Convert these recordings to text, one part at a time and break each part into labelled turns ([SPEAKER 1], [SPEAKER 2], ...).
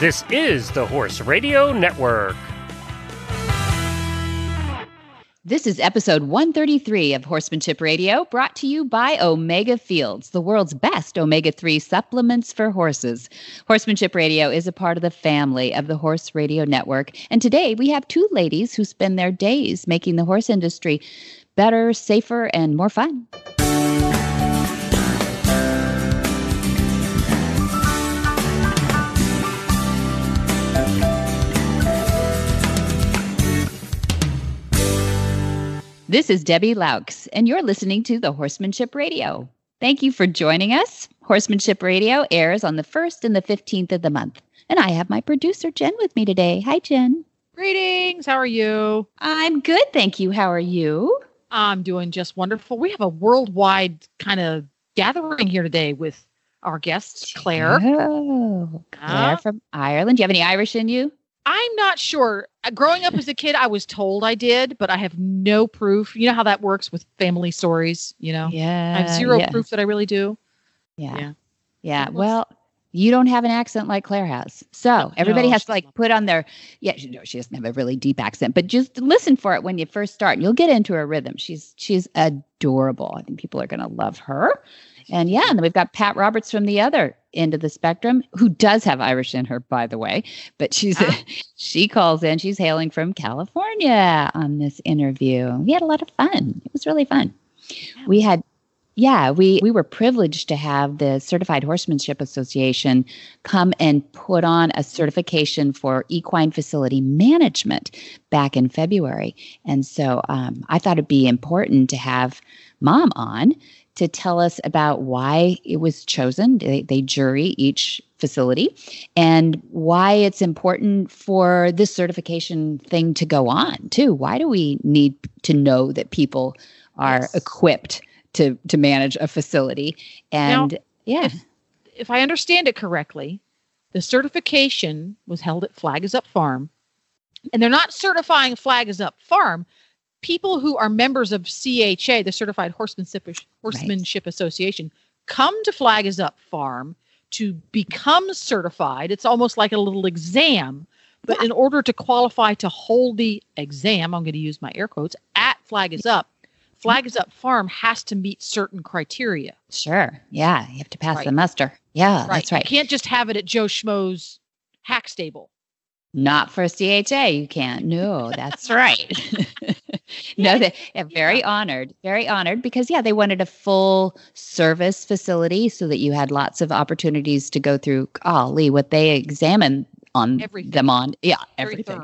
[SPEAKER 1] This is the Horse Radio Network.
[SPEAKER 2] This is episode 133 of Horsemanship Radio, brought to you by Omega Fields, the world's best omega 3 supplements for horses. Horsemanship Radio is a part of the family of the Horse Radio Network. And today we have two ladies who spend their days making the horse industry better, safer, and more fun. This is Debbie Loucks, and you're listening to the Horsemanship Radio. Thank you for joining us. Horsemanship Radio airs on the 1st and the 15th of the month. And I have my producer, Jen, with me today. Hi, Jen.
[SPEAKER 3] Greetings. How are you?
[SPEAKER 2] I'm good. Thank you. How are you?
[SPEAKER 3] I'm doing just wonderful. We have a worldwide kind of gathering here today with our guest, Claire.
[SPEAKER 2] Oh, Claire uh, from Ireland. Do you have any Irish in you?
[SPEAKER 3] I'm not sure. Uh, growing up as a kid, I was told I did, but I have no proof. You know how that works with family stories, you know?
[SPEAKER 2] Yeah.
[SPEAKER 3] I have zero yeah. proof that I really do.
[SPEAKER 2] Yeah. Yeah. yeah. Well, you don't have an accent like Claire has. So everybody no, has to like put on their, yeah, she, no, she doesn't have a really deep accent, but just listen for it when you first start and you'll get into her rhythm. She's, she's adorable. I think people are going to love her. And yeah, and then we've got Pat Roberts from the other end of the spectrum, who does have Irish in her, by the way. But she's ah. she calls in. She's hailing from California on this interview. We had a lot of fun. It was really fun. Yeah. We had yeah, we we were privileged to have the Certified Horsemanship Association come and put on a certification for equine facility management back in February, and so um, I thought it'd be important to have Mom on to tell us about why it was chosen. They, they, jury each facility and why it's important for this certification thing to go on, too. Why do we need to know that people are yes. equipped to, to manage a facility? And
[SPEAKER 3] now,
[SPEAKER 2] yeah.
[SPEAKER 3] If, if I understand it correctly, the certification was held at Flag is Up Farm. And they're not certifying Flag is Up Farm people who are members of CHA, the Certified Horsemanship, Horsemanship right. Association, come to Flag is Up Farm to become certified. It's almost like a little exam. But yeah. in order to qualify to hold the exam, I'm going to use my air quotes, at Flag is Up, Flag is Up Farm has to meet certain criteria.
[SPEAKER 2] Sure. Yeah. You have to pass right. the muster. Yeah, right. that's right.
[SPEAKER 3] You can't just have it at Joe Schmo's hack stable.
[SPEAKER 2] Not for CHA, you can't. No, that's right. no, they are very yeah. honored, very honored because yeah, they wanted a full service facility so that you had lots of opportunities to go through. Golly, what they examine on everything. them on, yeah, everything.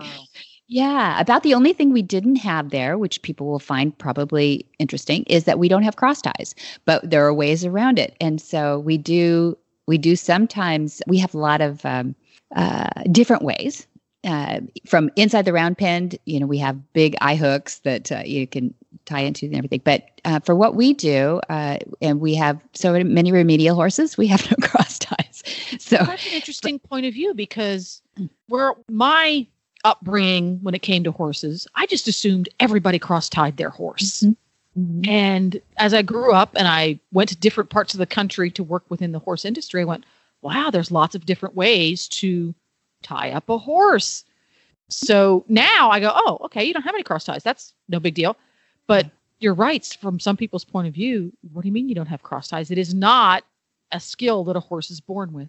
[SPEAKER 2] Yeah, about the only thing we didn't have there, which people will find probably interesting, is that we don't have cross ties, but there are ways around it, and so we do. We do sometimes. We have a lot of um, uh, different ways uh, from inside the round pen, you know, we have big eye hooks that uh, you can tie into and everything. But uh, for what we do, uh, and we have so many remedial horses, we have no cross ties. So
[SPEAKER 3] that's an interesting but, point of view because where my upbringing when it came to horses, I just assumed everybody cross tied their horse. Mm-hmm. Mm-hmm. And as I grew up and I went to different parts of the country to work within the horse industry, I went, wow, there's lots of different ways to tie up a horse. So now I go, oh, okay, you don't have any cross ties. That's no big deal. But you're right. From some people's point of view, what do you mean you don't have cross ties? It is not a skill that a horse is born with.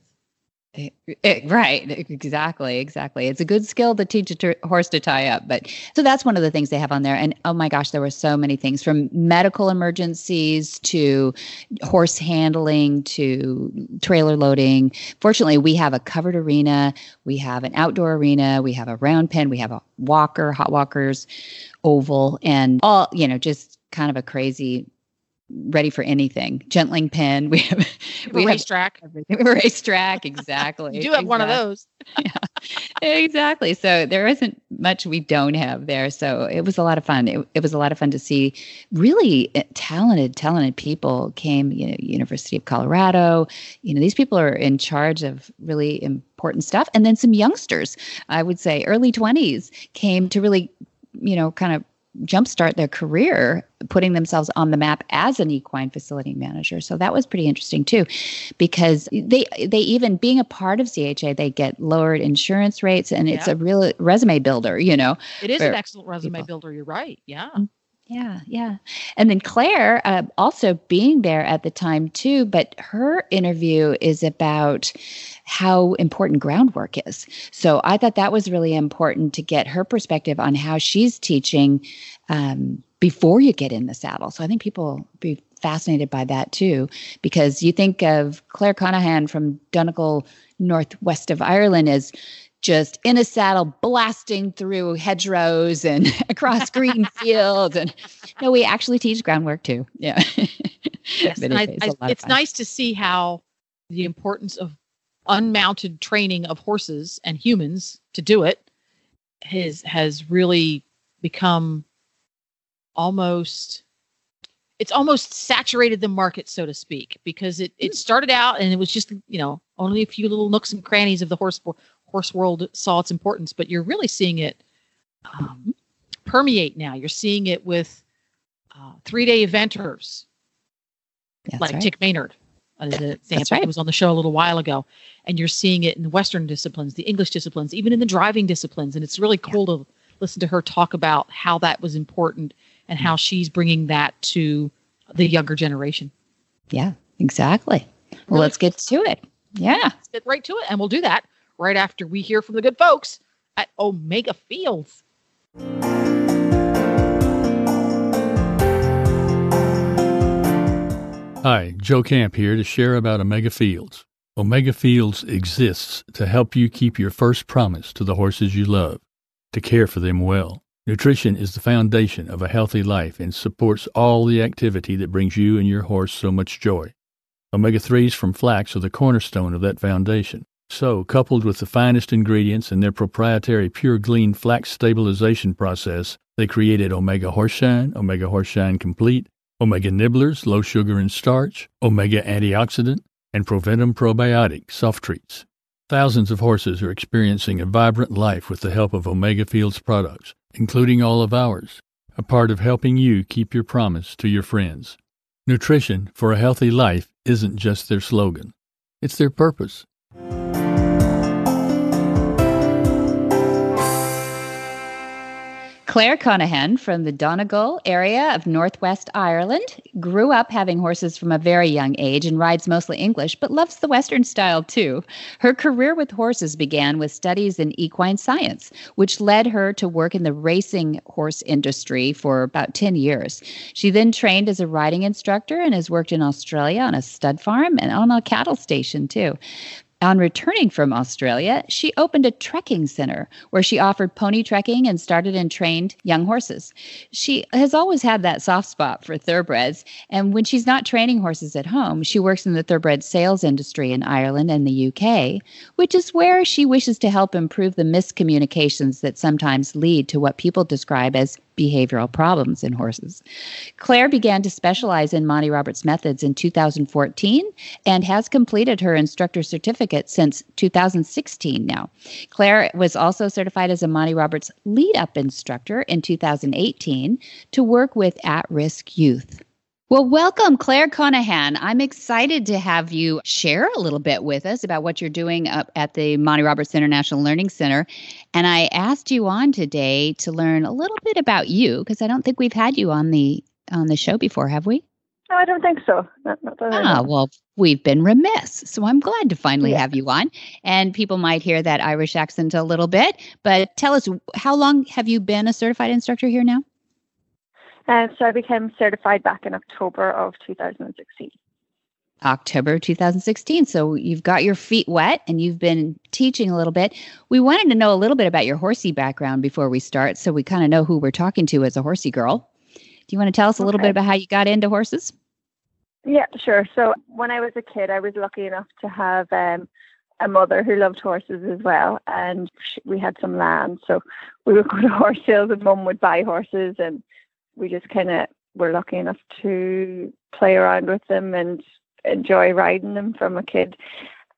[SPEAKER 2] It, eh, right exactly exactly. It's a good skill to teach a t- horse to tie up but so that's one of the things they have on there. And oh my gosh there were so many things from medical emergencies to horse handling to trailer loading. Fortunately we have a covered arena we have an outdoor arena we have a round pen we have a walker hot walkers oval and all you know just kind of a crazy ready for anything. Gentling pen. We have
[SPEAKER 3] we have racetrack.
[SPEAKER 2] Everything. Racetrack, exactly.
[SPEAKER 3] you do have
[SPEAKER 2] exactly.
[SPEAKER 3] one of those.
[SPEAKER 2] yeah, exactly. So there isn't much we don't have there. So it was a lot of fun. It, it was a lot of fun to see really eh, talented, talented people came. You know, University of Colorado. You know, these people are in charge of really important stuff. And then some youngsters, I would say, early twenties, came to really, you know, kind of jumpstart their career, putting themselves on the map as an equine facility manager. So that was pretty interesting too, because they they even being a part of CHA, they get lowered insurance rates, and it's yeah. a real resume builder. You know,
[SPEAKER 3] it is an excellent resume people. builder. You're right. Yeah. Mm-hmm.
[SPEAKER 2] Yeah, yeah. And then Claire uh, also being there at the time too, but her interview is about how important groundwork is. So I thought that was really important to get her perspective on how she's teaching um, before you get in the saddle. So I think people be fascinated by that too, because you think of Claire Conahan from Donegal, northwest of Ireland, as just in a saddle blasting through hedgerows and across green fields and no we actually teach groundwork too yeah
[SPEAKER 3] yes, it, I, I, it's nice to see how the importance of unmounted training of horses and humans to do it has has really become almost it's almost saturated the market so to speak because it it hmm. started out and it was just you know only a few little nooks and crannies of the horse horse world saw its importance, but you're really seeing it um, permeate now. You're seeing it with uh, three day eventers That's like right. Dick Maynard, Uh, as an example, right. who was on the show a little while ago. And you're seeing it in the Western disciplines, the English disciplines, even in the driving disciplines. And it's really cool yeah. to listen to her talk about how that was important and how she's bringing that to the younger generation.
[SPEAKER 2] Yeah, exactly. Well, let's get to it. Yeah. Let's
[SPEAKER 3] get right to it. And we'll do that right after we hear from the good folks at Omega Fields.
[SPEAKER 4] Hi, Joe Camp here to share about Omega Fields. Omega Fields exists to help you keep your first promise to the horses you love, to care for them well. Nutrition is the foundation of a healthy life and supports all the activity that brings you and your horse so much joy. Omega 3s from flax are the cornerstone of that foundation. So, coupled with the finest ingredients and their proprietary Pure Glean flax stabilization process, they created Omega Horseshine, Omega Horseshine Complete, Omega Nibblers, low sugar and starch, Omega Antioxidant, and Proventum Probiotic soft treats. Thousands of horses are experiencing a vibrant life with the help of Omega Fields products, including all of ours, a part of helping you keep your promise to your friends. Nutrition for a healthy life isn't just their slogan, it's their purpose.
[SPEAKER 2] Claire Conahan from the Donegal area of Northwest Ireland grew up having horses from a very young age and rides mostly English, but loves the Western style too. Her career with horses began with studies in equine science, which led her to work in the racing horse industry for about 10 years. She then trained as a riding instructor and has worked in Australia on a stud farm and on a cattle station too. On returning from Australia, she opened a trekking center where she offered pony trekking and started and trained young horses. She has always had that soft spot for thoroughbreds, and when she's not training horses at home, she works in the thoroughbred sales industry in Ireland and the UK, which is where she wishes to help improve the miscommunications that sometimes lead to what people describe as behavioral problems in horses. Claire began to specialize in Monty Roberts methods in 2014 and has completed her instructor certificate since 2016 now. Claire was also certified as a Monty Roberts lead up instructor in 2018 to work with at risk youth. Well, welcome, Claire Conahan. I'm excited to have you share a little bit with us about what you're doing up at the Monty Roberts International Learning Center. And I asked you on today to learn a little bit about you because I don't think we've had you on the on the show before, have we?
[SPEAKER 5] No, I don't think so. Not, not
[SPEAKER 2] ah, well, we've been remiss. So I'm glad to finally yeah. have you on. And people might hear that Irish accent a little bit, but tell us, how long have you been a certified instructor here now?
[SPEAKER 5] Um, so I became certified back in October of 2016.
[SPEAKER 2] October 2016. So you've got your feet wet and you've been teaching a little bit. We wanted to know a little bit about your horsey background before we start, so we kind of know who we're talking to as a horsey girl. Do you want to tell us a little bit about how you got into horses?
[SPEAKER 5] Yeah, sure. So when I was a kid, I was lucky enough to have um, a mother who loved horses as well, and we had some land, so we would go to horse sales, and Mum would buy horses, and we just kind of were lucky enough to play around with them and enjoy riding them from a kid.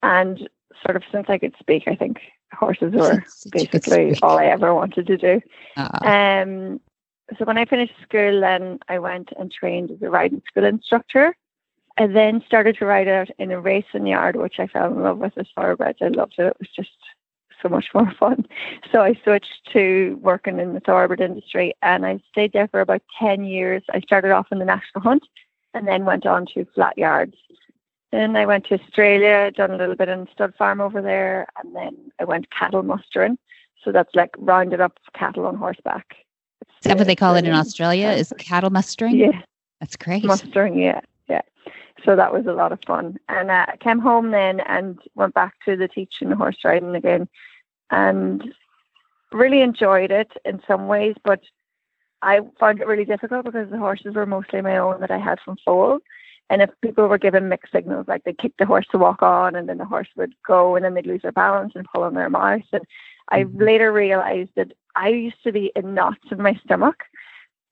[SPEAKER 5] And sort of since I could speak, I think horses were basically all I ever wanted to do. Uh-huh. Um, so when I finished school, then I went and trained as a riding school instructor. I then started to ride out in a racing yard, which I fell in love with as thoroughbreds. I loved it. It was just so much more fun. So I switched to working in the thoroughbred industry and I stayed there for about 10 years. I started off in the national hunt and then went on to flat yards. Then I went to Australia, done a little bit in stud farm over there, and then I went cattle mustering. So that's like rounded up cattle on horseback.
[SPEAKER 2] Is that what they call it in Australia? Is cattle mustering?
[SPEAKER 5] Yeah.
[SPEAKER 2] That's great.
[SPEAKER 5] Mustering, yeah, yeah. So that was a lot of fun. And uh, I came home then and went back to the teaching horse riding again and really enjoyed it in some ways, but I found it really difficult because the horses were mostly my own that I had from foal. And if people were given mixed signals, like they kick the horse to walk on and then the horse would go and then they'd lose their balance and pull on their mouth. And I mm-hmm. later realized that I used to be in knots in my stomach,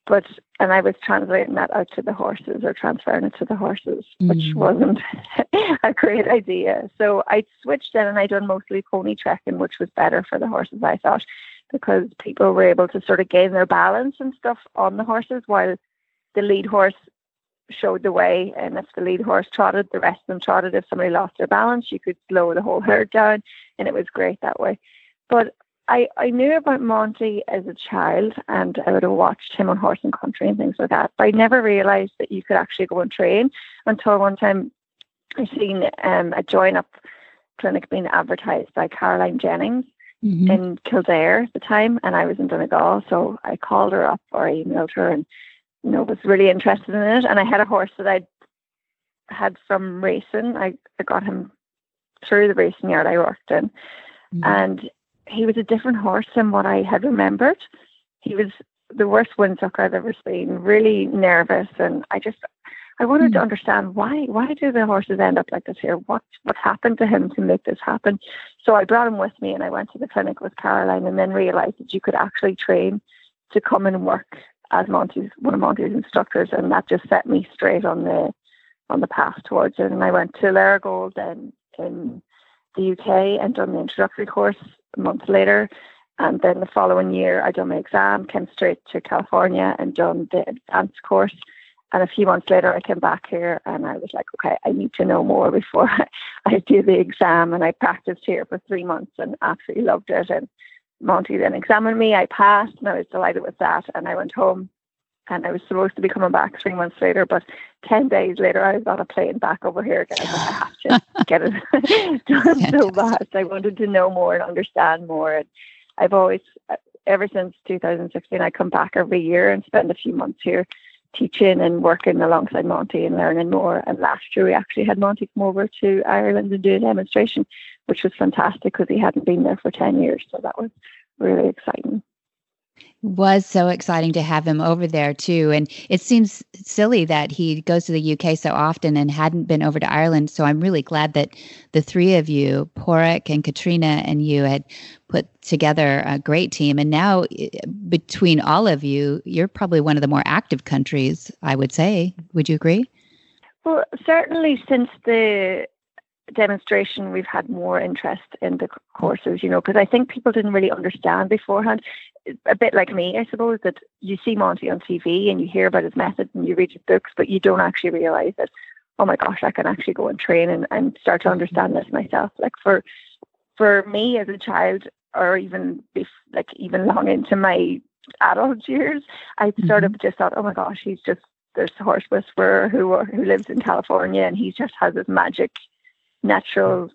[SPEAKER 5] but and I was translating that out to the horses or transferring it to the horses, mm. which wasn't a great idea. So I switched in and I done mostly pony trekking, which was better for the horses, I thought, because people were able to sort of gain their balance and stuff on the horses while the lead horse showed the way. And if the lead horse trotted, the rest of them trotted. If somebody lost their balance, you could slow the whole herd down, and it was great that way. But I, I knew about Monty as a child and I would have watched him on horse and country and things like that. But I never realized that you could actually go and train until one time I seen um, a join up clinic being advertised by Caroline Jennings mm-hmm. in Kildare at the time and I was in Donegal. So I called her up or I emailed her and you know was really interested in it. And I had a horse that I had from racing. I, I got him through the racing yard I worked in. Mm-hmm. And he was a different horse than what I had remembered. He was the worst windsucker I've ever seen, really nervous. And I just, I wanted mm. to hmm. understand why, why do the horses end up like this here? What, what happened to him to make this happen? So I brought him with me and I went to the clinic with Caroline and then realized that you could actually train to come and work as Monty's, one of Monty's instructors. And that just set me straight on the, on the path towards it. And I went to Lerigold then in the UK and done the introductory course a month later. And then the following year, I done my exam, came straight to California and done the advanced course. And a few months later, I came back here and I was like, okay, I need to know more before I do the exam. And I practiced here for three months and absolutely loved it. And Monty then examined me. I passed and I was delighted with that. And I went home and I was supposed to be coming back three months later, but 10 days later, I was on a plane back over here again. I have to get it done so fast. I wanted to know more and understand more. And I've always, ever since 2016, I come back every year and spend a few months here teaching and working alongside Monty and learning more. And last year, we actually had Monty come over to Ireland and do a demonstration, which was fantastic because he hadn't been there for 10 years. So that was really exciting
[SPEAKER 2] was so exciting to have him over there too. And it seems silly that he goes to the UK so often and hadn't been over to Ireland. So I'm really glad that the three of you Porik and Katrina and you had put together a great team. And now eh, between all of you you're probably one of the more active countries I would say. Would you agree?
[SPEAKER 5] Well certainly since the demonstration we've had more interest in the courses you know because i think people didn't really understand beforehand a bit like me, I suppose, that you see Monty on TV and you hear about his methods and you read his books, but you don't actually realize that, oh my gosh, I can actually go and train and, and start to understand this myself. Like for for me as a child, or even like even long into my adult years, I sort mm-hmm. of just thought, oh my gosh, he's just this horse whisperer who who lives in California and he just has this magic natural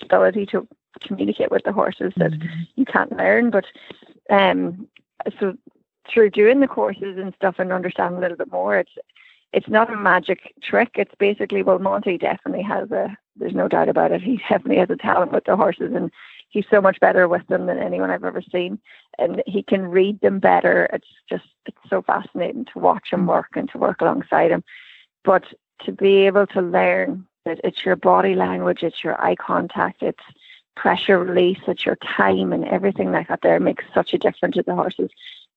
[SPEAKER 5] ability to communicate with the horses that mm-hmm. you can't learn. But um, so through doing the courses and stuff and understanding a little bit more, it's it's not a magic trick. It's basically well, Monty definitely has a. There's no doubt about it. He definitely has a talent with the horses, and he's so much better with them than anyone I've ever seen. And he can read them better. It's just it's so fascinating to watch him work and to work alongside him. But to be able to learn that it's your body language, it's your eye contact, it's pressure release at your time and everything like that there makes such a difference to the horses,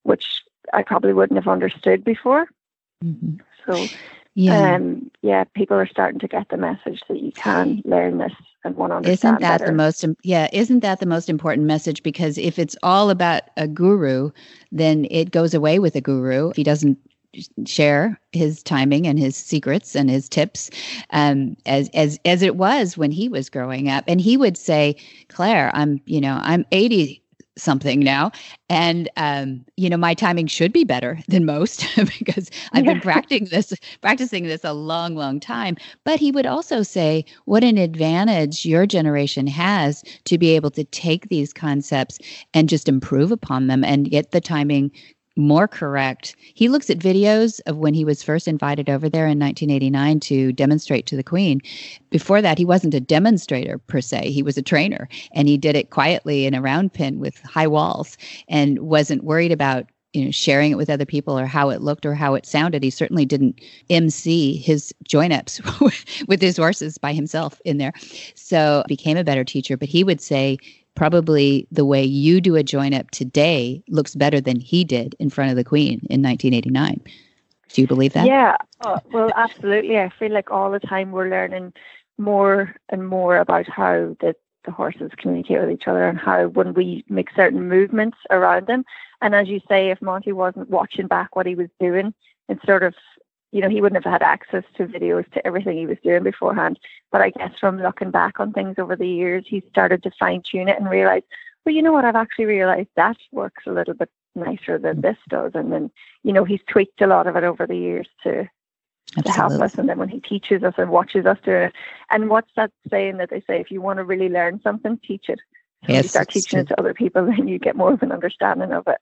[SPEAKER 5] which I probably wouldn't have understood before. Mm-hmm. So, yeah. Um, yeah, people are starting to get the message that you can learn this and want to understand.
[SPEAKER 2] Isn't that
[SPEAKER 5] better.
[SPEAKER 2] the most? Yeah, isn't that the most important message? Because if it's all about a guru, then it goes away with a guru. If he doesn't share his timing and his secrets and his tips um, as as as it was when he was growing up. And he would say claire i'm you know i'm 80 something now and um, you know my timing should be better than most because i've been practicing this practicing this a long long time. But he would also say what an advantage your generation has to be able to take these concepts and just improve upon them and get the timing more correct. He looks at videos of when he was first invited over there in 1989 to demonstrate to the Queen. Before that, he wasn't a demonstrator per se, he was a trainer, and he did it quietly in a round pen with high walls and wasn't worried about you know sharing it with other people or how it looked or how it sounded he certainly didn't mc his join ups with his horses by himself in there so became a better teacher but he would say probably the way you do a join up today looks better than he did in front of the queen in 1989 do you believe that?
[SPEAKER 5] Yeah. Oh, well absolutely. I feel like all the time we're learning more and more about how the, the horses communicate with each other and how when we make certain movements around them. And as you say if monty wasn't watching back what he was doing and sort of you know, he wouldn't have had access to videos to everything he was doing beforehand. But I guess from looking back on things over the years, he started to fine tune it and realize, well, you know what, I've actually realized that works a little bit nicer than this does. And then, you know, he's tweaked a lot of it over the years to to help us. And then when he teaches us and watches us do it. And what's that saying that they say, if you want to really learn something, teach it. So yes, you start teaching it to other people, then you get more of an understanding of it.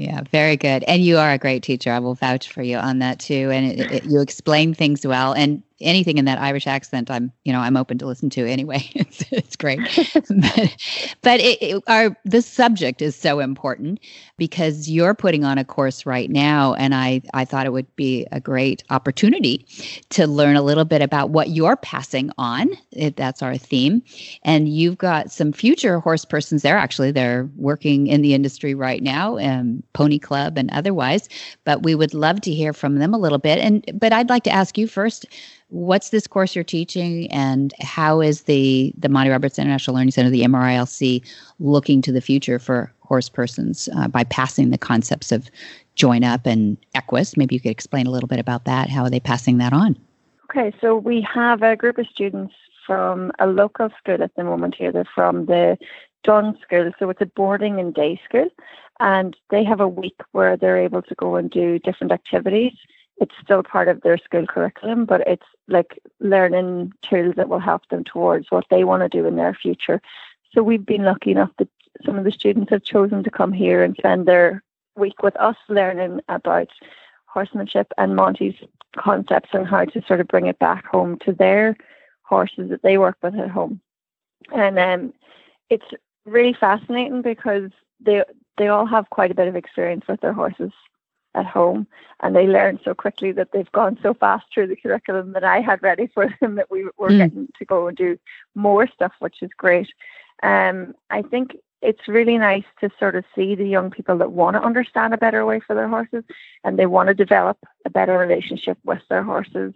[SPEAKER 2] Yeah, very good. And you are a great teacher. I will vouch for you on that too. And it, it, you explain things well. And anything in that Irish accent, I'm you know I'm open to listen to anyway. it's, it's great, but, but it, it, our this subject is so important because you're putting on a course right now, and I I thought it would be a great opportunity to learn a little bit about what you're passing on. If that's our theme, and you've got some future horse persons there. Actually, they're working in the industry right now, um, Pony Club and otherwise. But we would love to hear from them a little bit. And but I'd like to ask you first what's this course you're teaching and how is the the monty roberts international learning center the mrilc looking to the future for horse persons uh, by passing the concepts of join up and equus? Maybe you could explain a little bit about that. How are they passing that on?
[SPEAKER 5] Okay so we have a group of students from a local school at the moment here. They're from the Dunn School, so it's a boarding and day school, and they have a week where they're able to go and do different activities it's still part of their school curriculum, but it's like learning tools that will help them towards what they want to do in their future. So we've been lucky enough that some of the students have chosen to come here and spend their week with us learning about horsemanship and Monty's concepts and how to sort of bring it back home to their horses that they work with at home. And um, it's really fascinating because they they all have quite a bit of experience with their horses at home and they learn so quickly that they've gone so fast through the curriculum that I had ready for them that we were mm. getting to go and do more stuff, which is great. Um, I think it's really nice to sort of see the young people that want to understand a better way for their horses and they want to develop a better relationship with their horses,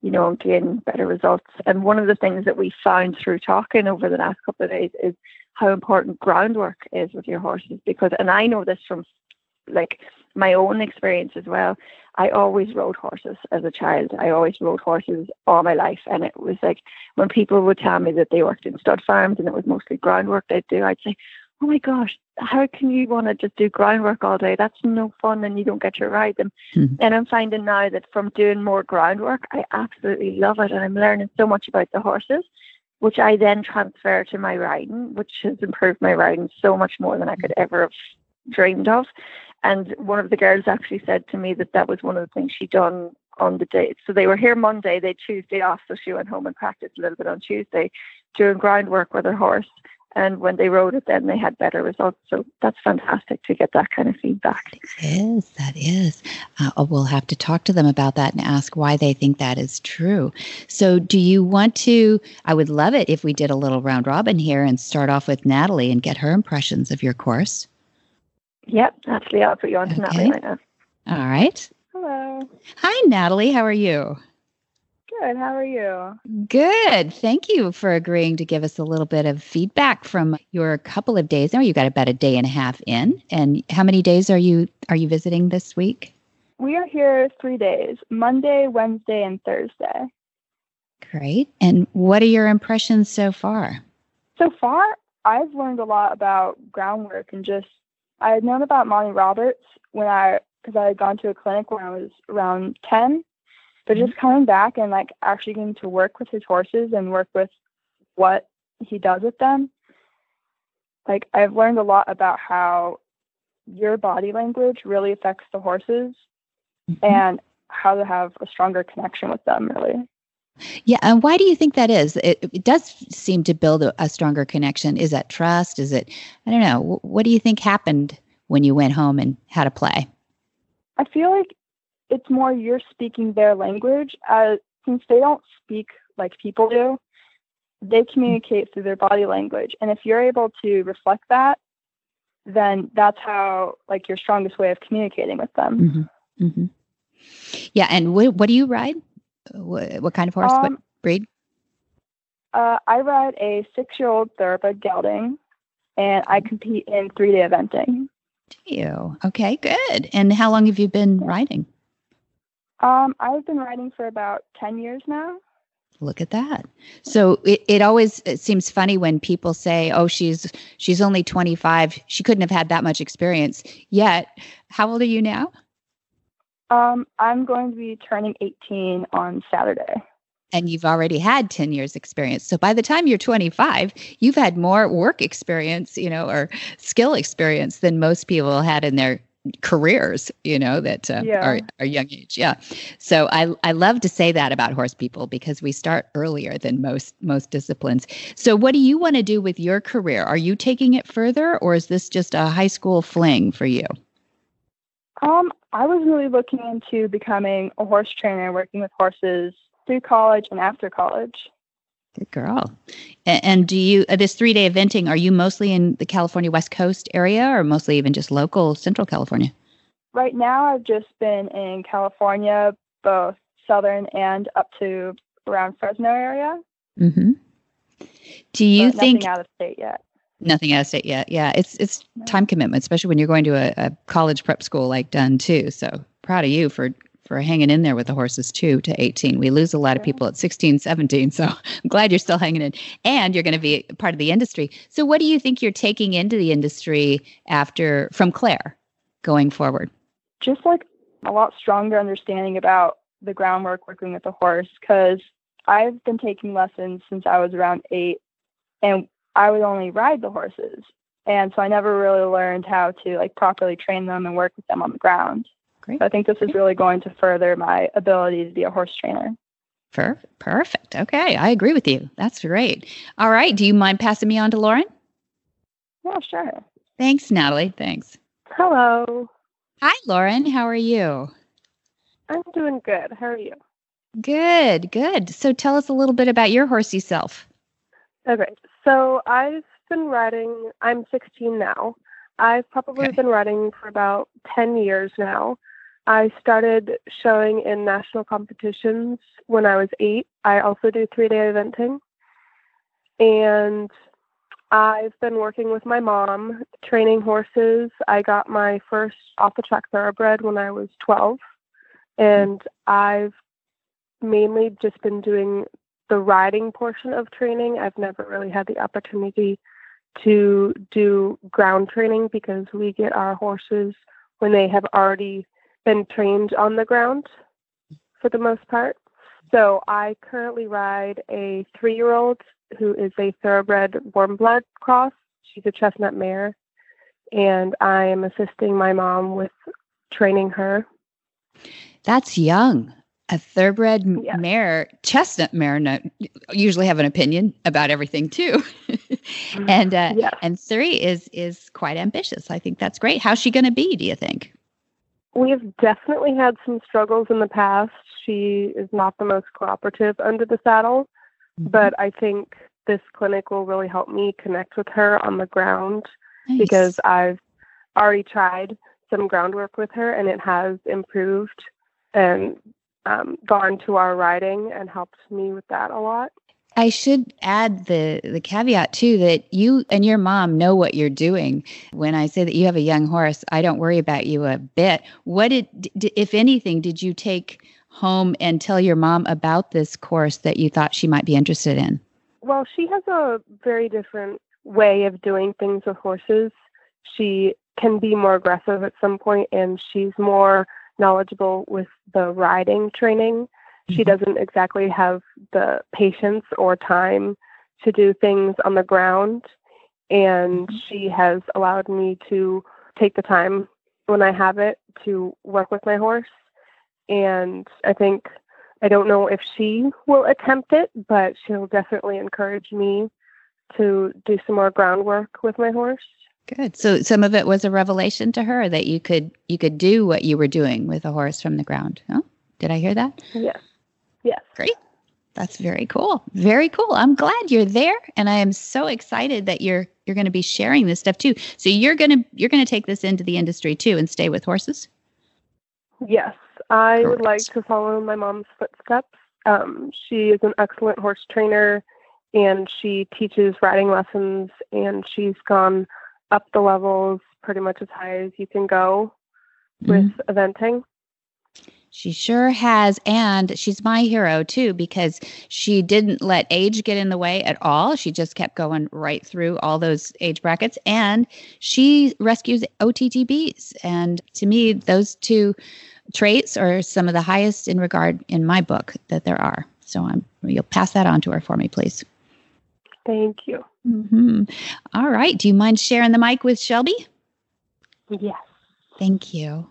[SPEAKER 5] you know, and gain better results. And one of the things that we found through talking over the last couple of days is how important groundwork is with your horses because and I know this from like my own experience as well. I always rode horses as a child. I always rode horses all my life. And it was like when people would tell me that they worked in stud farms and it was mostly groundwork they'd do, I'd say, Oh my gosh, how can you want to just do groundwork all day? That's no fun and you don't get to ride them. Mm-hmm. And I'm finding now that from doing more groundwork, I absolutely love it. And I'm learning so much about the horses, which I then transfer to my riding, which has improved my riding so much more than I could ever have dreamed of. And one of the girls actually said to me that that was one of the things she'd done on the day. So they were here Monday, they Tuesday off, so she went home and practiced a little bit on Tuesday, doing groundwork with her horse. And when they rode it, then they had better results. So that's fantastic to get that kind of feedback.
[SPEAKER 2] It is. That is. Uh, we'll have to talk to them about that and ask why they think that is true. So, do you want to? I would love it if we did a little round robin here and start off with Natalie and get her impressions of your course.
[SPEAKER 5] Yep, Natalie, I'll put you on to okay. Natalie right now.
[SPEAKER 2] All right.
[SPEAKER 5] Hello.
[SPEAKER 2] Hi, Natalie. How are you?
[SPEAKER 6] Good. How are you?
[SPEAKER 2] Good. Thank you for agreeing to give us a little bit of feedback from your couple of days now. You got about a day and a half in. And how many days are you are you visiting this week?
[SPEAKER 6] We are here three days Monday, Wednesday, and Thursday.
[SPEAKER 2] Great. And what are your impressions so far?
[SPEAKER 6] So far, I've learned a lot about groundwork and just I had known about Monty Roberts when I because I had gone to a clinic when I was around ten, but mm-hmm. just coming back and like actually getting to work with his horses and work with what he does with them. Like I've learned a lot about how your body language really affects the horses mm-hmm. and how to have a stronger connection with them really.
[SPEAKER 2] Yeah, and why do you think that is? It, it does seem to build a, a, stronger connection. Is that trust? Is it? I don't know. What do you think happened when you went home and had a play?
[SPEAKER 6] I feel like it's more you're speaking their language. As since they don't speak like people do, they communicate through their body language, and if you're able to reflect that, then that's how like your strongest way of communicating with them.
[SPEAKER 2] Mm-hmm. Mm-hmm. Yeah, and what, what do you ride? What, what kind of horse? Um, what breed?
[SPEAKER 6] Uh, I ride a six-year-old thoroughbred gelding, and I compete in three-day eventing.
[SPEAKER 2] Do you? Okay, good. And how long have you been riding?
[SPEAKER 6] Um, I've been riding for about ten years now.
[SPEAKER 2] Look at that. So it, it always it seems funny when people say, "Oh, she's she's only 25. She couldn't have had that much experience." Yet, how old are you now?
[SPEAKER 6] Um, I'm going to be turning 18 on Saturday.
[SPEAKER 2] And you've already had 10 years experience. So by the time you're 25, you've had more work experience, you know, or skill experience than most people had in their careers, you know, that uh, yeah. are, are young age. Yeah. So I, I love to say that about horse people because we start earlier than most, most disciplines. So what do you want to do with your career? Are you taking it further or is this just a high school fling for you?
[SPEAKER 6] Um, I was really looking into becoming a horse trainer, working with horses through college and after college.
[SPEAKER 2] Good girl. And, do you, uh, this three day eventing, are you mostly in the California West Coast area or mostly even just local Central California?
[SPEAKER 6] Right now, I've just been in California, both southern and up to around Fresno area.
[SPEAKER 2] Mm-hmm. Do you
[SPEAKER 6] but
[SPEAKER 2] think
[SPEAKER 6] out of state yet?
[SPEAKER 2] Nothing out of state yet. Yeah, it's it's time commitment, especially when you're going to a, a college prep school like Dunn too. So proud of you for for hanging in there with the horses too to 18. We lose a lot of people at 16, 17. So I'm glad you're still hanging in and you're going to be part of the industry. So what do you think you're taking into the industry after from Claire going forward?
[SPEAKER 6] Just like a lot stronger understanding about the groundwork working with the horse because I've been taking lessons since I was around eight. And I would only ride the horses. And so I never really learned how to like properly train them and work with them on the ground. Great. So I think this is really going to further my ability to be a horse trainer.
[SPEAKER 2] Perfect. Perfect. Okay. I agree with you. That's great. All right. Do you mind passing me on to Lauren?
[SPEAKER 6] Yeah, sure.
[SPEAKER 2] Thanks, Natalie. Thanks.
[SPEAKER 7] Hello.
[SPEAKER 2] Hi, Lauren. How are you?
[SPEAKER 7] I'm doing good. How are you?
[SPEAKER 2] Good, good. So tell us a little bit about your horsey self.
[SPEAKER 7] Okay. So I've been riding, I'm 16 now. I've probably okay. been riding for about 10 years now. I started showing in national competitions when I was eight. I also do three day eventing. And I've been working with my mom, training horses. I got my first off the track thoroughbred when I was 12. And I've mainly just been doing the riding portion of training, I've never really had the opportunity to do ground training because we get our horses when they have already been trained on the ground for the most part. So I currently ride a three year old who is a thoroughbred warm blood cross. She's a chestnut mare. And I am assisting my mom with training her.
[SPEAKER 2] That's young a thoroughbred yeah. mare, chestnut mare, no, usually have an opinion about everything too. and uh, yeah. and three is is quite ambitious. I think that's great. How's she going to be? Do you think?
[SPEAKER 7] We've definitely had some struggles in the past. She is not the most cooperative under the saddle, mm-hmm. but I think this clinic will really help me connect with her on the ground nice. because I've already tried some groundwork with her and it has improved and um, gone to our riding and helped me with that a lot.
[SPEAKER 2] I should add the the caveat too that you and your mom know what you're doing. When I say that you have a young horse, I don't worry about you a bit. What did, if anything, did you take home and tell your mom about this course that you thought she might be interested in?
[SPEAKER 7] Well, she has a very different way of doing things with horses. She can be more aggressive at some point, and she's more knowledgeable with the riding training she mm-hmm. doesn't exactly have the patience or time to do things on the ground. And mm-hmm. she has allowed me to take the time when I have it to work with my horse. And I think, I don't know if she will attempt it, but she'll definitely encourage me to do some more groundwork with my horse.
[SPEAKER 2] Good. So some of it was a revelation to her that you could you could do what you were doing with a horse from the ground. Huh? Did I hear that?
[SPEAKER 7] Yes. Yes.
[SPEAKER 2] Great. That's very cool. Very cool. I'm glad you're there and I am so excited that you're you're going to be sharing this stuff too. So you're going to you're going to take this into the industry too and stay with horses?
[SPEAKER 7] Yes. I Correct. would like to follow my mom's footsteps. Um, she is an excellent horse trainer and she teaches riding lessons and she's gone up the levels pretty much as high as you can go with mm-hmm. eventing.
[SPEAKER 2] She sure has. And she's my hero too, because she didn't let age get in the way at all. She just kept going right through all those age brackets. And she rescues OTTBs. And to me, those two traits are some of the highest in regard in my book that there are. So I'm, you'll pass that on to her for me, please.
[SPEAKER 7] Thank you.
[SPEAKER 2] Mm-hmm. All right. Do you mind sharing the mic with Shelby?
[SPEAKER 7] Yes.
[SPEAKER 2] Thank you.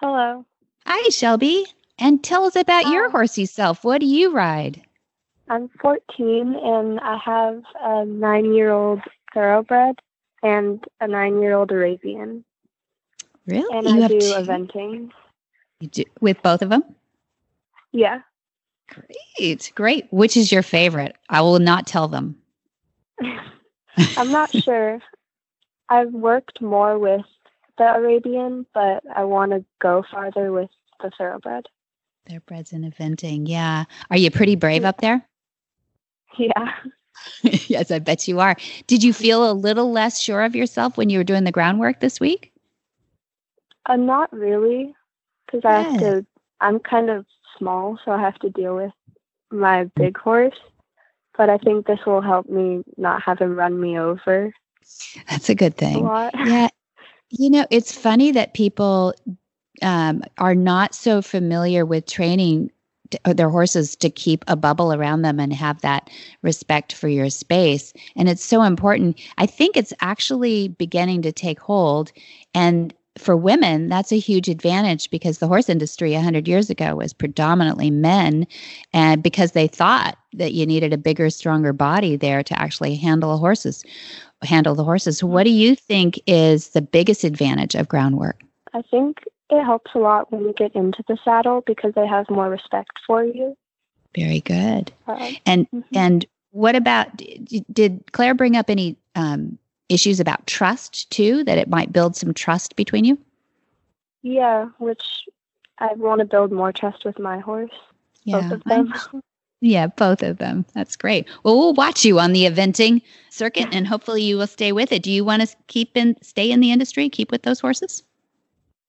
[SPEAKER 8] Hello.
[SPEAKER 2] Hi, Shelby. And tell us about your horsey self. What do you ride?
[SPEAKER 8] I'm 14 and I have a nine year old thoroughbred and a nine year old Arabian.
[SPEAKER 2] Really?
[SPEAKER 8] And you I do two? eventing.
[SPEAKER 2] You do with both of them?
[SPEAKER 8] Yeah.
[SPEAKER 2] Great. Great. Which is your favorite? I will not tell them.
[SPEAKER 8] I'm not sure. I've worked more with the Arabian, but I want to go farther with the thoroughbred.
[SPEAKER 2] Thoroughbreds and eventing, yeah. Are you pretty brave up there?
[SPEAKER 8] Yeah.
[SPEAKER 2] yes, I bet you are. Did you feel a little less sure of yourself when you were doing the groundwork this week?
[SPEAKER 8] Uh, not really, because I have to. I'm kind of small, so I have to deal with my big horse. But I think this will help me not have him run me over.
[SPEAKER 2] That's a good thing. A yeah, you know, it's funny that people um, are not so familiar with training uh, their horses to keep a bubble around them and have that respect for your space. And it's so important. I think it's actually beginning to take hold. And for women, that's a huge advantage because the horse industry 100 years ago was predominantly men. And because they thought that you needed a bigger, stronger body there to actually handle horses handle the horses. What do you think is the biggest advantage of groundwork?
[SPEAKER 8] I think it helps a lot when you get into the saddle because they have more respect for you.
[SPEAKER 2] Very good. Uh, and mm-hmm. and what about did Claire bring up any um, issues about trust too? That it might build some trust between you.
[SPEAKER 8] Yeah, which I want to build more trust with my horse. Yeah, both of them.
[SPEAKER 2] Yeah, both of them. That's great. Well, we'll watch you on the eventing circuit and hopefully you will stay with it. Do you want to keep in stay in the industry, keep with those horses?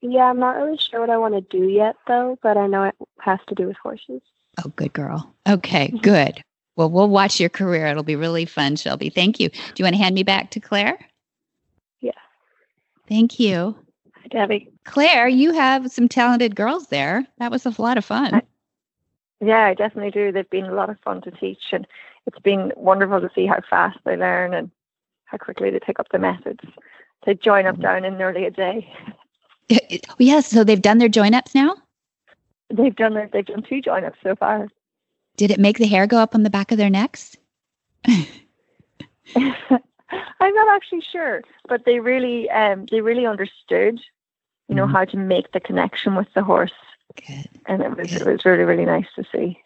[SPEAKER 8] Yeah, I'm not really sure what I want to do yet though, but I know it has to do with horses.
[SPEAKER 2] Oh, good girl. Okay, good. Well, we'll watch your career. It'll be really fun, Shelby. Thank you. Do you want to hand me back to Claire?
[SPEAKER 8] Yeah.
[SPEAKER 2] Thank you.
[SPEAKER 8] Hi, Debbie.
[SPEAKER 2] Claire, you have some talented girls there. That was a lot of fun. I-
[SPEAKER 5] yeah, I definitely do. They've been a lot of fun to teach, and it's been wonderful to see how fast they learn and how quickly they pick up the methods. They join up mm-hmm. down in nearly a day.
[SPEAKER 2] Oh, yes, so they've done their join ups now.
[SPEAKER 5] They've done their, they've done two join ups so far.
[SPEAKER 2] Did it make the hair go up on the back of their necks?
[SPEAKER 5] I'm not actually sure, but they really um, they really understood, you know, mm-hmm. how to make the connection with the horse
[SPEAKER 2] Good.
[SPEAKER 5] And it was Good. it was really really nice to see.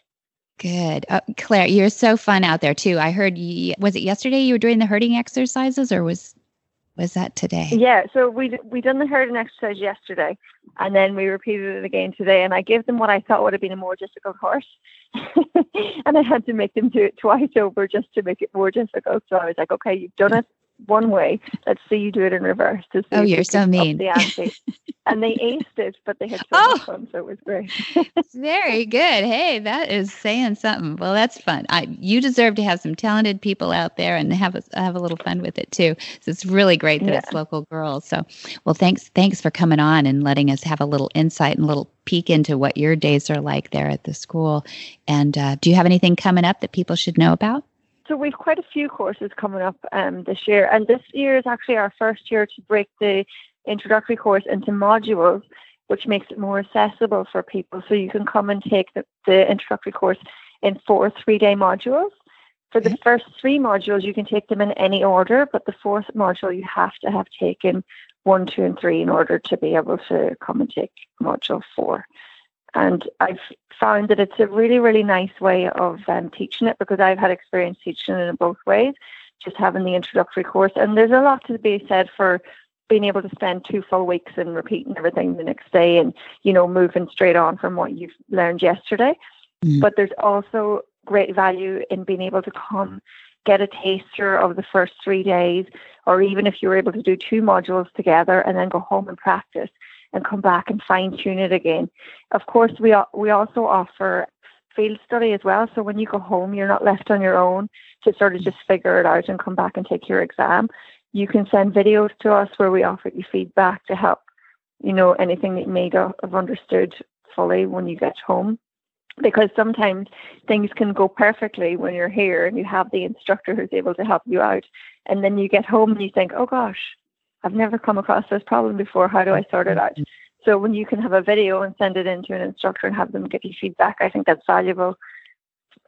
[SPEAKER 2] Good, uh, Claire. You're so fun out there too. I heard you. Was it yesterday you were doing the herding exercises, or was? Was that today?
[SPEAKER 5] Yeah. So we we done the herding exercise yesterday, and then we repeated it again today. And I gave them what I thought would have been a more difficult horse, and I had to make them do it twice over just to make it more difficult. So I was like, okay, you've done it one way. Let's see you do it in reverse. To see
[SPEAKER 2] oh, you're so mean. The
[SPEAKER 5] and they aced it, but they had so oh, much fun, so it was great.
[SPEAKER 2] very good. Hey, that is saying something. Well, that's fun. I, you deserve to have some talented people out there and have a, have a little fun with it too. So it's really great that yeah. it's local girls. So, well, thanks thanks for coming on and letting us have a little insight and a little peek into what your days are like there at the school. And uh, do you have anything coming up that people should know about?
[SPEAKER 5] So we've quite a few courses coming up um, this year, and this year is actually our first year to break the introductory course into modules, which makes it more accessible for people. So you can come and take the, the introductory course in four three-day modules. For the first three modules, you can take them in any order, but the fourth module you have to have taken one, two, and three in order to be able to come and take module four. And I've found that it's a really, really nice way of um, teaching it because I've had experience teaching it in both ways, just having the introductory course. And there's a lot to be said for being able to spend two full weeks and repeating everything the next day and, you know, moving straight on from what you've learned yesterday. Mm. But there's also great value in being able to come get a taster of the first three days, or even if you're able to do two modules together and then go home and practice and come back and fine tune it again. Of course, we we also offer field study as well. So when you go home, you're not left on your own to sort of just figure it out and come back and take your exam. You can send videos to us where we offer you feedback to help, you know, anything that you may have understood fully when you get home. Because sometimes things can go perfectly when you're here and you have the instructor who's able to help you out. And then you get home and you think, oh gosh, I've never come across this problem before. How do I sort it out? Mm-hmm. So when you can have a video and send it into an instructor and have them give you feedback, I think that's valuable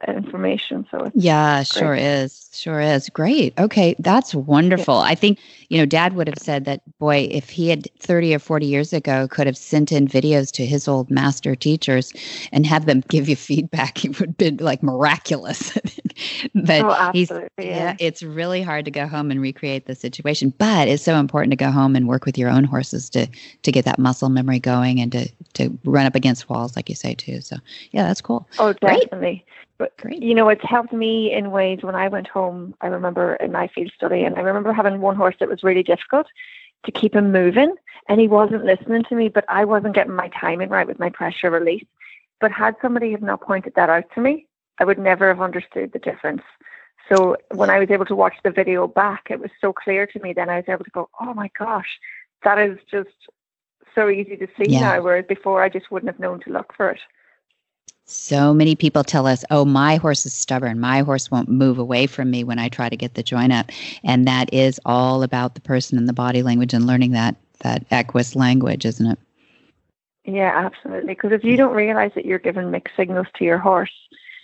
[SPEAKER 5] information. So
[SPEAKER 2] yeah, sure is, sure is great. Okay, that's wonderful. Yeah. I think you know, Dad would have said that. Boy, if he had thirty or forty years ago could have sent in videos to his old master teachers and have them give you feedback, it would have been like miraculous.
[SPEAKER 5] but oh, absolutely, yeah.
[SPEAKER 2] yeah, it's really hard to go home and recreate the situation. But it's so important to go home and work with your own horses to to get that muscle memory going and to to run up against walls, like you say too. So yeah, that's cool.
[SPEAKER 5] Oh, definitely. Great. But Great. you know, it's helped me in ways when I went home. I remember in my field study, and I remember having one horse that was really difficult to keep him moving, and he wasn't listening to me. But I wasn't getting my timing right with my pressure release. But had somebody have not pointed that out to me, I would never have understood the difference. So when I was able to watch the video back, it was so clear to me. Then I was able to go, "Oh my gosh, that is just so easy to see yeah. now." Whereas before, I just wouldn't have known to look for it.
[SPEAKER 2] So many people tell us, oh, my horse is stubborn. My horse won't move away from me when I try to get the Join-Up. And that is all about the person and the body language and learning that that equus language, isn't it?
[SPEAKER 5] Yeah, absolutely. Because if you don't realize that you're giving mixed signals to your horse,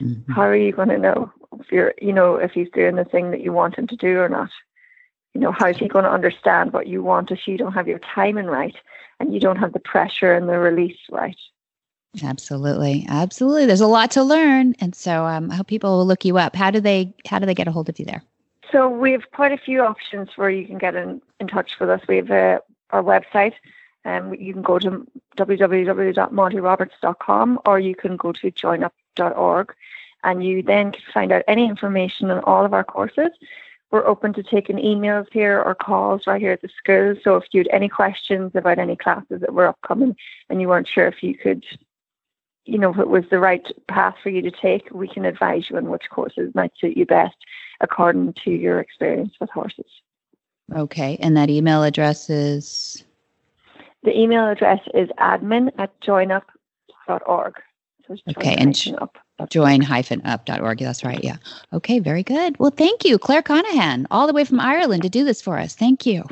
[SPEAKER 5] mm-hmm. how are you going to know if you're, you know, if he's doing the thing that you want him to do or not? You know, how's he going to understand what you want if you don't have your timing right and you don't have the pressure and the release right?
[SPEAKER 2] Absolutely, absolutely. There's a lot to learn, and so um, I hope people will look you up. How do they How do they get a hold of you there?
[SPEAKER 5] So we have quite a few options where you can get in, in touch with us. We have uh, our website, and um, you can go to www.montyroberts.com or you can go to joinup.org, and you then can find out any information on all of our courses. We're open to taking emails here or calls right here at the school. So if you had any questions about any classes that were upcoming and you weren't sure if you could you know, if it was the right path for you to take, we can advise you on which courses might suit you best according to your experience with horses.
[SPEAKER 2] Okay. And that email address is?
[SPEAKER 5] The email address is admin at joinup.org.
[SPEAKER 2] So okay. And up. join-up.org. That's right. Yeah. Okay. Very good. Well, thank you, Claire Conahan, all the way from Ireland to do this for us. Thank you.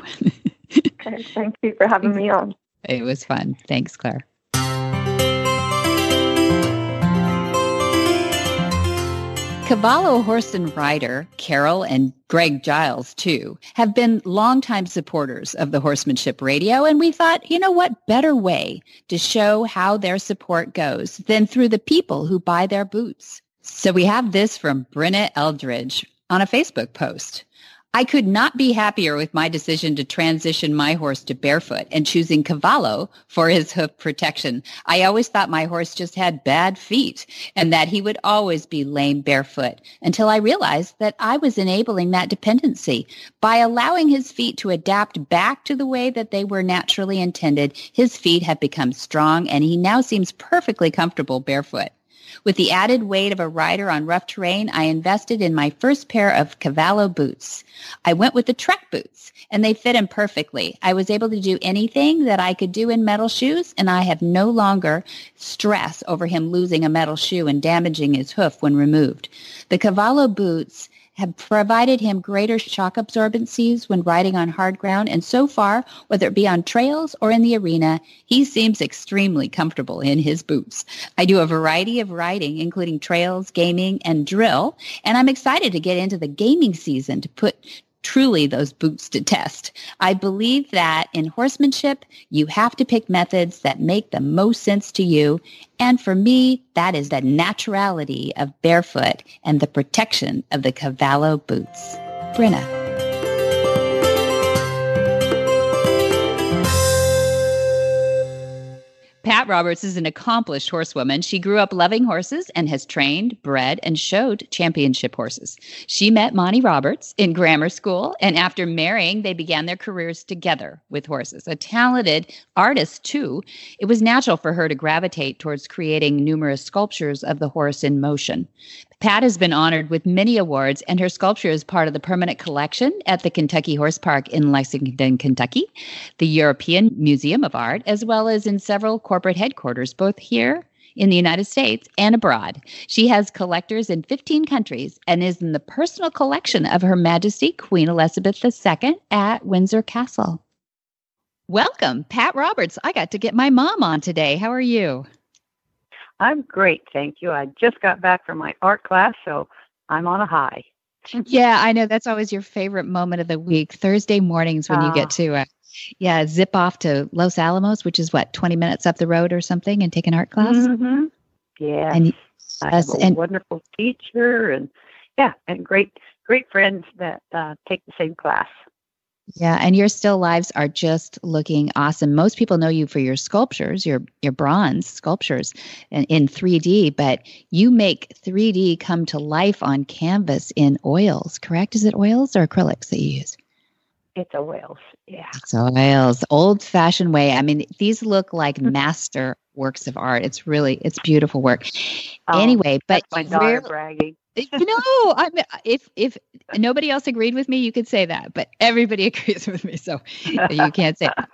[SPEAKER 5] okay. Thank you for having me on.
[SPEAKER 2] It was fun. Thanks, Claire. Cavallo horse and rider, Carol and Greg Giles, too, have been longtime supporters of the Horsemanship Radio, and we thought, you know what better way to show how their support goes than through the people who buy their boots. So we have this from Brenna Eldridge on a Facebook post. I could not be happier with my decision to transition my horse to barefoot and choosing Cavallo for his hoof protection. I always thought my horse just had bad feet and that he would always be lame barefoot until I realized that I was enabling that dependency. By allowing his feet to adapt back to the way that they were naturally intended, his feet have become strong and he now seems perfectly comfortable barefoot. With the added weight of a rider on rough terrain, I invested in my first pair of Cavallo boots. I went with the Trek boots, and they fit him perfectly. I was able to do anything that I could do in metal shoes, and I have no longer stress over him losing a metal shoe and damaging his hoof when removed. The Cavallo boots have provided him greater shock absorbencies when riding on hard ground, and so far, whether it be on trails or in the arena, he seems extremely comfortable in his boots. I do a variety of riding, including trails, gaming, and drill, and I'm excited to get into the gaming season to put truly those boots to test. I believe that in horsemanship, you have to pick methods that make the most sense to you. And for me, that is the naturality of barefoot and the protection of the Cavallo boots. Brenna. Pat Roberts is an accomplished horsewoman. She grew up loving horses and has trained, bred, and showed championship horses. She met Monty Roberts in grammar school, and after marrying, they began their careers together with horses. A talented artist, too, it was natural for her to gravitate towards creating numerous sculptures of the horse in motion. Pat has been honored with many awards, and her sculpture is part of the permanent collection at the Kentucky Horse Park in Lexington, Kentucky, the European Museum of Art, as well as in several corporate headquarters, both here in the United States and abroad. She has collectors in 15 countries and is in the personal collection of Her Majesty Queen Elizabeth II at Windsor Castle. Welcome, Pat Roberts. I got to get my mom on today. How are you?
[SPEAKER 9] I'm great, thank you. I just got back from my art class, so I'm on a high.
[SPEAKER 2] yeah, I know that's always your favorite moment of the week. Thursday mornings when you get ah. to uh, yeah, zip off to Los Alamos, which is what, 20 minutes up the road or something and take an art class?
[SPEAKER 9] Mm-hmm. Yeah. And I have a and, wonderful teacher and yeah, and great great friends that uh, take the same class.
[SPEAKER 2] Yeah, and your still lives are just looking awesome. Most people know you for your sculptures, your your bronze sculptures in, in 3D, but you make 3D come to life on canvas in oils, correct? Is it oils or acrylics that you use?
[SPEAKER 9] It's oils, yeah.
[SPEAKER 2] It's oils, old fashioned way. I mean, these look like master works of art. It's really, it's beautiful work. Oh, anyway, but
[SPEAKER 9] my daughter bragging uh,
[SPEAKER 2] no, I mean, if if nobody else agreed with me, you could say that, but everybody agrees with me, so you can't say it.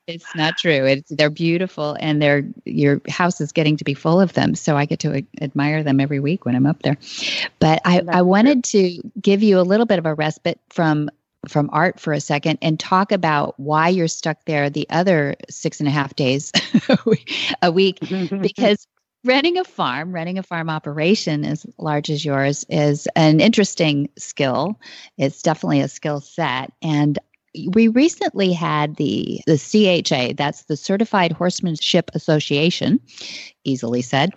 [SPEAKER 2] it's not true. It's they're beautiful, and they're your house is getting to be full of them. So I get to uh, admire them every week when I'm up there. But I I wanted to give you a little bit of a respite from from art for a second and talk about why you're stuck there the other six and a half days a week because running a farm, running a farm operation as large as yours is an interesting skill. It's definitely a skill set. And we recently had the the CHA, that's the Certified Horsemanship Association, easily said,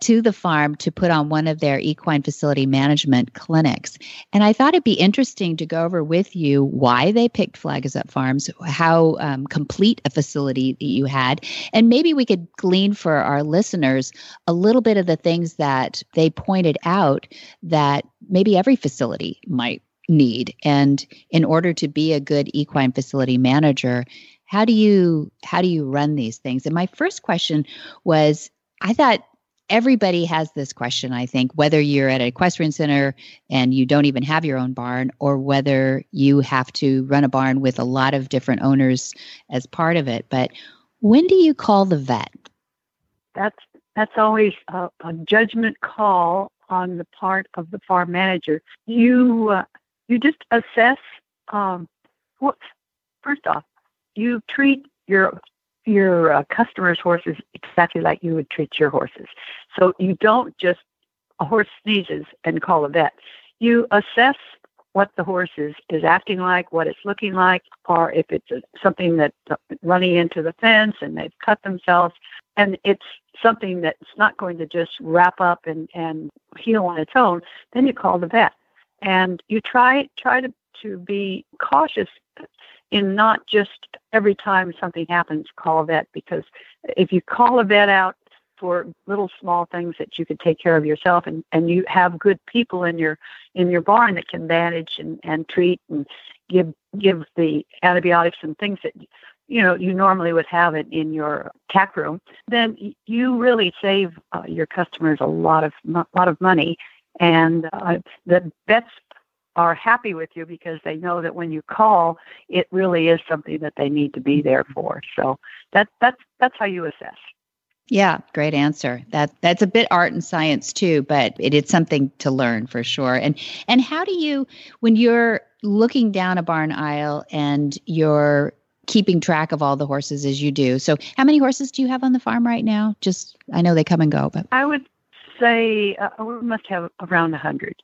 [SPEAKER 2] to the farm to put on one of their equine facility management clinics. And I thought it'd be interesting to go over with you why they picked Flag Is Up Farms, how um, complete a facility that you had, and maybe we could glean for our listeners a little bit of the things that they pointed out that maybe every facility might need. And in order to be a good equine facility manager how do you how do you run these things? And my first question was i thought everybody has this question i think whether you're at an equestrian center and you don't even have your own barn or whether you have to run a barn with a lot of different owners as part of it. But when do you call the vet?
[SPEAKER 9] That's that's always a, a judgment call on the part of the farm manager. You uh, you just assess um, what first off you treat your your uh, customers horses exactly like you would treat your horses. So you don't just a horse sneezes and call a vet. You assess what the horse is, is acting like, what it's looking like, or if it's a, something that's running into the fence and they've cut themselves. And it's something that's not going to just wrap up and, and heal on its own, then you call the vet and you try try to to be cautious in not just every time something happens call a vet because if you call a vet out for little small things that you could take care of yourself and, and you have good people in your in your barn that can manage and, and treat and give give the antibiotics and things that you know you normally would have it in your tack room then you really save uh, your customers a lot of a lot of money and uh, the vets are happy with you because they know that when you call, it really is something that they need to be there for. So that that's that's how you assess.
[SPEAKER 2] Yeah, great answer. That that's a bit art and science too, but it is something to learn for sure. And and how do you when you're looking down a barn aisle and you're keeping track of all the horses as you do. So how many horses do you have on the farm right now? Just I know they come and go, but
[SPEAKER 9] I would say uh, we must have around a hundred.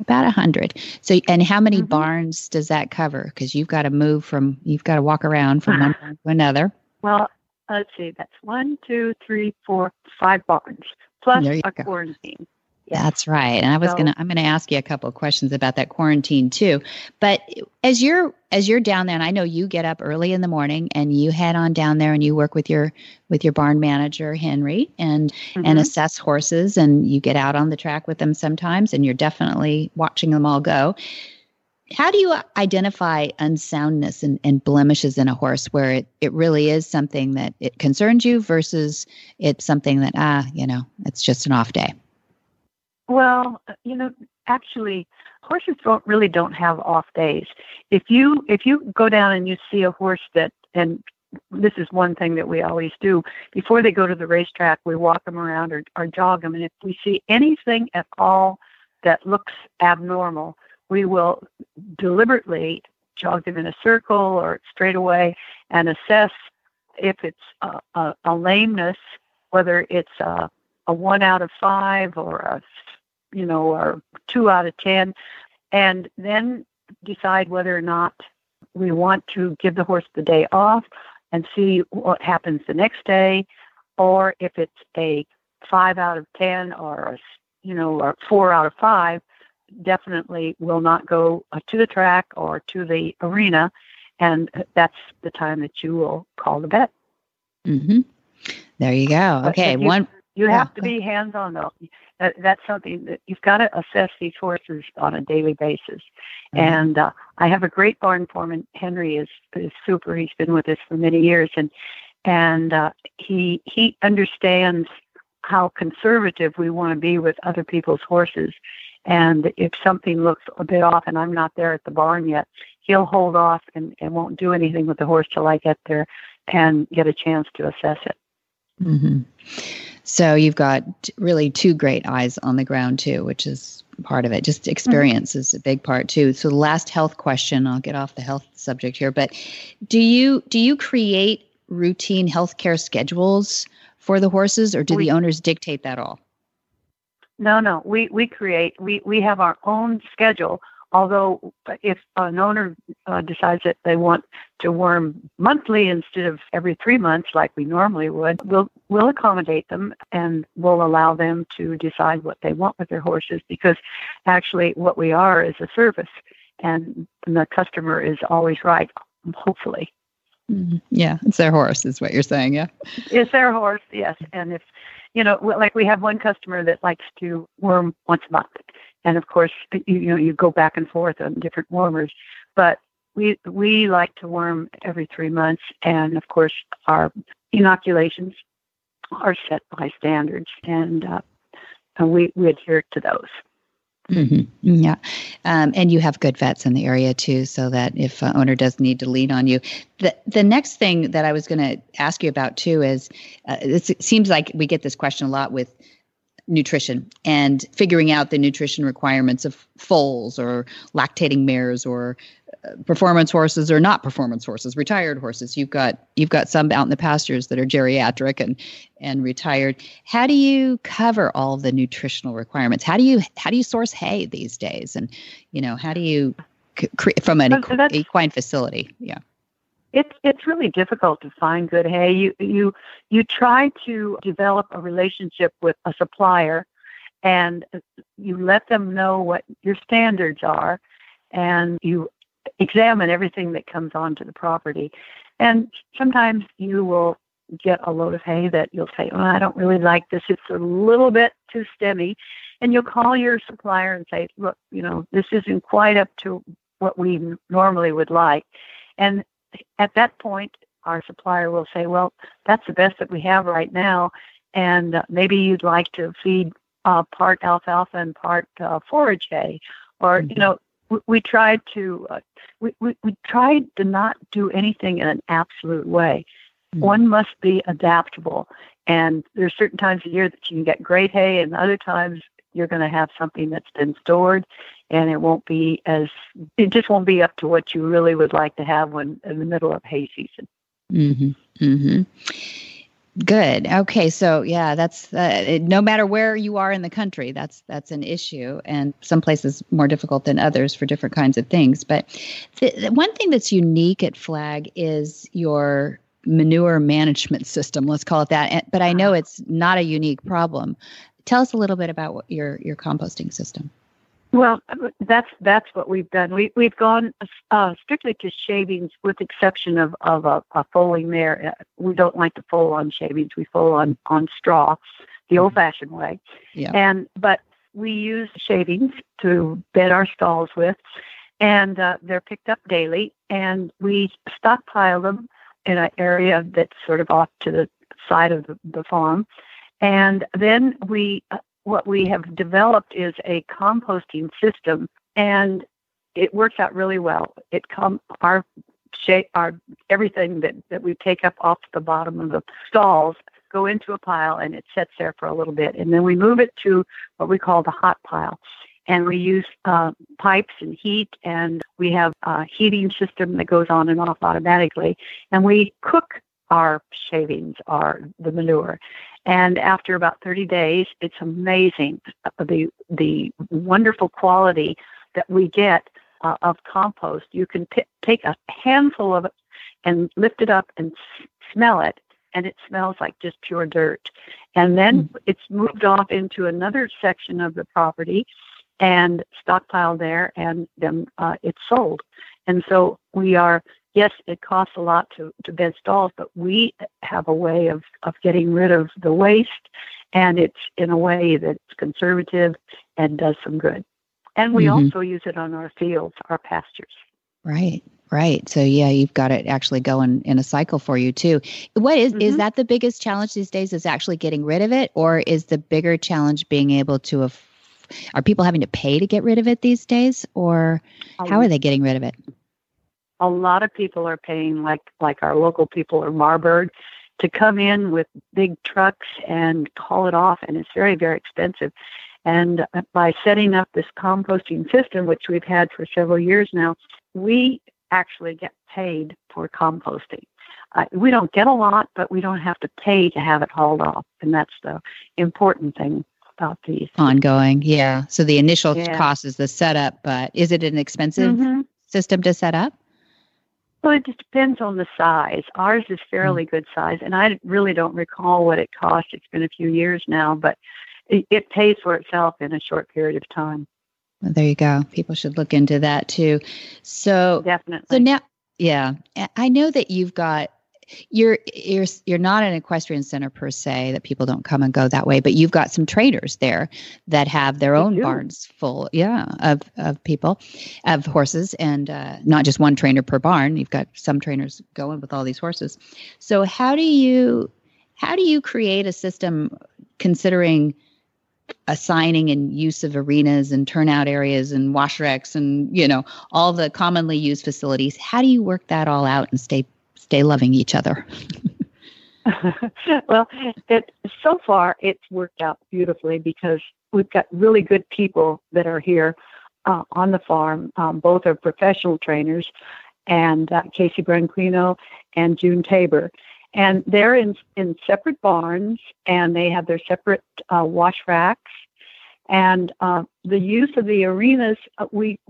[SPEAKER 2] About a hundred. So, and how many mm-hmm. barns does that cover? Because you've got to move from, you've got to walk around from one barn to another.
[SPEAKER 9] Well, let's see. That's one, two, three, four, five barns plus a go. quarantine.
[SPEAKER 2] That's right. And I was so, gonna I'm gonna ask you a couple of questions about that quarantine too. But as you're as you're down there, and I know you get up early in the morning and you head on down there and you work with your with your barn manager Henry and mm-hmm. and assess horses and you get out on the track with them sometimes and you're definitely watching them all go. How do you identify unsoundness and, and blemishes in a horse where it, it really is something that it concerns you versus it's something that, ah, you know, it's just an off day?
[SPEAKER 9] Well, uh, you know, actually, horses don't really don't have off days. If you if you go down and you see a horse that and this is one thing that we always do before they go to the racetrack, we walk them around or, or jog them, and if we see anything at all that looks abnormal, we will deliberately jog them in a circle or straight away and assess if it's a, a, a lameness, whether it's a, a one out of five or a you know, or two out of 10, and then decide whether or not we want to give the horse the day off and see what happens the next day, or if it's a five out of 10 or, a, you know, or four out of five, definitely will not go to the track or to the arena. And that's the time that you will call the vet.
[SPEAKER 2] Mm-hmm. There you go. Okay.
[SPEAKER 9] You,
[SPEAKER 2] One.
[SPEAKER 9] You yeah. have to be hands on though that, that's something that you've got to assess these horses on a daily basis. Mm-hmm. And uh, I have a great barn foreman. Henry is is super. He's been with us for many years, and and uh, he he understands how conservative we want to be with other people's horses. And if something looks a bit off, and I'm not there at the barn yet, he'll hold off and, and won't do anything with the horse till I get there and get a chance to assess it.
[SPEAKER 2] Mm-hmm. So you've got really two great eyes on the ground too, which is part of it. Just mm-hmm. experience mm-hmm. is a big part too. So the last health question, I'll get off the health subject here, but do you do you create routine healthcare schedules for the horses or do we, the owners dictate that all?
[SPEAKER 9] No, no. We we create we we have our own schedule Although, if an owner uh, decides that they want to worm monthly instead of every three months, like we normally would, we'll we'll accommodate them and we'll allow them to decide what they want with their horses. Because actually, what we are is a service, and the customer is always right. Hopefully.
[SPEAKER 2] Mm-hmm. Yeah, it's their horse, is what you're saying. Yeah,
[SPEAKER 9] it's their horse. Yes, and if you know, like we have one customer that likes to worm once a month, and of course you, know you go back and forth on different wormers but we we like to worm every three months and of course our inoculations are set by standards and uh, and we, we adhere to those
[SPEAKER 2] Mm-hmm. Yeah. Um, and you have good vets in the area too, so that if uh, owner does need to lean on you. The, the next thing that I was going to ask you about too is uh, it seems like we get this question a lot with nutrition and figuring out the nutrition requirements of foals or lactating mares or uh, performance horses or not performance horses retired horses. You've got you've got some out in the pastures that are geriatric and and retired. How do you cover all the nutritional requirements? How do you how do you source hay these days? And you know how do you create from an equine facility? Yeah
[SPEAKER 9] it's it's really difficult to find good hay. You you you try to develop a relationship with a supplier, and you let them know what your standards are, and you examine everything that comes onto the property. And sometimes you will get a load of hay that you'll say, oh, I don't really like this. It's a little bit too stemmy. And you'll call your supplier and say, look, you know, this isn't quite up to what we normally would like. And at that point, our supplier will say, well, that's the best that we have right now. And uh, maybe you'd like to feed uh, part alfalfa and part uh, forage hay. Or, mm-hmm. you know, we, we tried to, uh, we, we, we tried to not do anything in an absolute way. Mm-hmm. One must be adaptable. And there's certain times of year that you can get great hay, and other times you're going to have something that's been stored and it won't be as it just won't be up to what you really would like to have when in the middle of hay season.
[SPEAKER 2] Mhm mhm good okay so yeah that's uh, it, no matter where you are in the country that's that's an issue and some places more difficult than others for different kinds of things but the, the one thing that's unique at flag is your manure management system let's call it that but i know it's not a unique problem Tell us a little bit about your your composting system.
[SPEAKER 9] Well, that's that's what we've done. We we've gone uh, strictly to shavings, with exception of of a, a foaling there. Uh, we don't like to foal on shavings. We foal on on straw, the mm-hmm. old-fashioned way. Yeah. And but we use shavings to bed our stalls with, and uh, they're picked up daily. And we stockpile them in an area that's sort of off to the side of the, the farm and then we, what we have developed is a composting system, and it works out really well. It come our our everything that that we take up off the bottom of the stalls go into a pile, and it sits there for a little bit, and then we move it to what we call the hot pile. And we use uh, pipes and heat, and we have a heating system that goes on and off automatically. And we cook our shavings, our the manure. And after about 30 days, it's amazing uh, the the wonderful quality that we get uh, of compost. You can p- take a handful of it and lift it up and s- smell it, and it smells like just pure dirt. And then mm. it's moved off into another section of the property and stockpiled there, and then uh, it's sold. And so we are yes, it costs a lot to, to bed stalls, but we have a way of, of getting rid of the waste, and it's in a way that's conservative and does some good. And we mm-hmm. also use it on our fields, our pastures.
[SPEAKER 2] Right, right. So yeah, you've got it actually going in a cycle for you too. What is, mm-hmm. is that the biggest challenge these days? Is actually getting rid of it, or is the bigger challenge being able to? Are people having to pay to get rid of it these days, or how are they getting rid of it?
[SPEAKER 9] A lot of people are paying like like our local people or Marburg to come in with big trucks and haul it off and it's very very expensive. And by setting up this composting system which we've had for several years now we actually get paid for composting. Uh, we don't get a lot but we don't have to pay to have it hauled off and that's the important thing about these.
[SPEAKER 2] Ongoing yeah. So the initial yeah. cost is the setup but is it an expensive mm-hmm. system to set up
[SPEAKER 9] well, it just depends on the size. Ours is fairly mm. good size, and I really don't recall what it cost. It's been a few years now, but it, it pays for itself in a short period of time.
[SPEAKER 2] Well, there you go. People should look into that too. So
[SPEAKER 9] definitely.
[SPEAKER 2] So now, yeah, I know that you've got you're you're you're not an equestrian center per se that people don't come and go that way but you've got some trainers there that have their own do. barns full yeah of of people of horses and uh, not just one trainer per barn. You've got some trainers going with all these horses. So how do you how do you create a system considering assigning and use of arenas and turnout areas and wash racks and you know all the commonly used facilities? How do you work that all out and stay stay loving each other?
[SPEAKER 9] well, it, so far it's worked out beautifully because we've got really good people that are here uh, on the farm. Um, both are professional trainers, and uh, Casey Branquino and June Tabor. And they're in, in separate barns, and they have their separate uh, wash racks. And uh, the use of the arenas, uh, we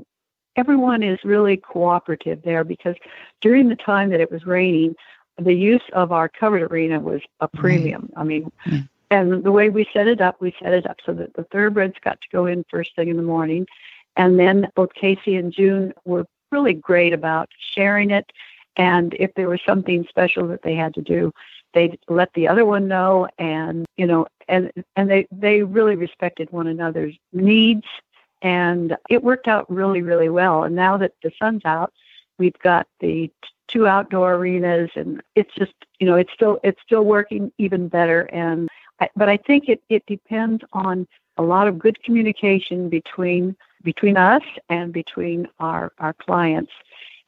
[SPEAKER 9] everyone is really cooperative there because during the time that it was raining, the use of our covered arena was a premium. I mean, hmm. and the way we set it up, we set it up so that the thoroughbreds got to go in first thing in the morning, and then both Casey and June were really great about sharing it. And if there was something special that they had to do, they'd let the other one know. And you know and and they they really respected one another's needs and it worked out really really well. And now that the sun's out we've got the two outdoor arenas and it's just you know it's still it's still working even better. And I, but I think it it depends on a lot of good communication between between us and between our our clients.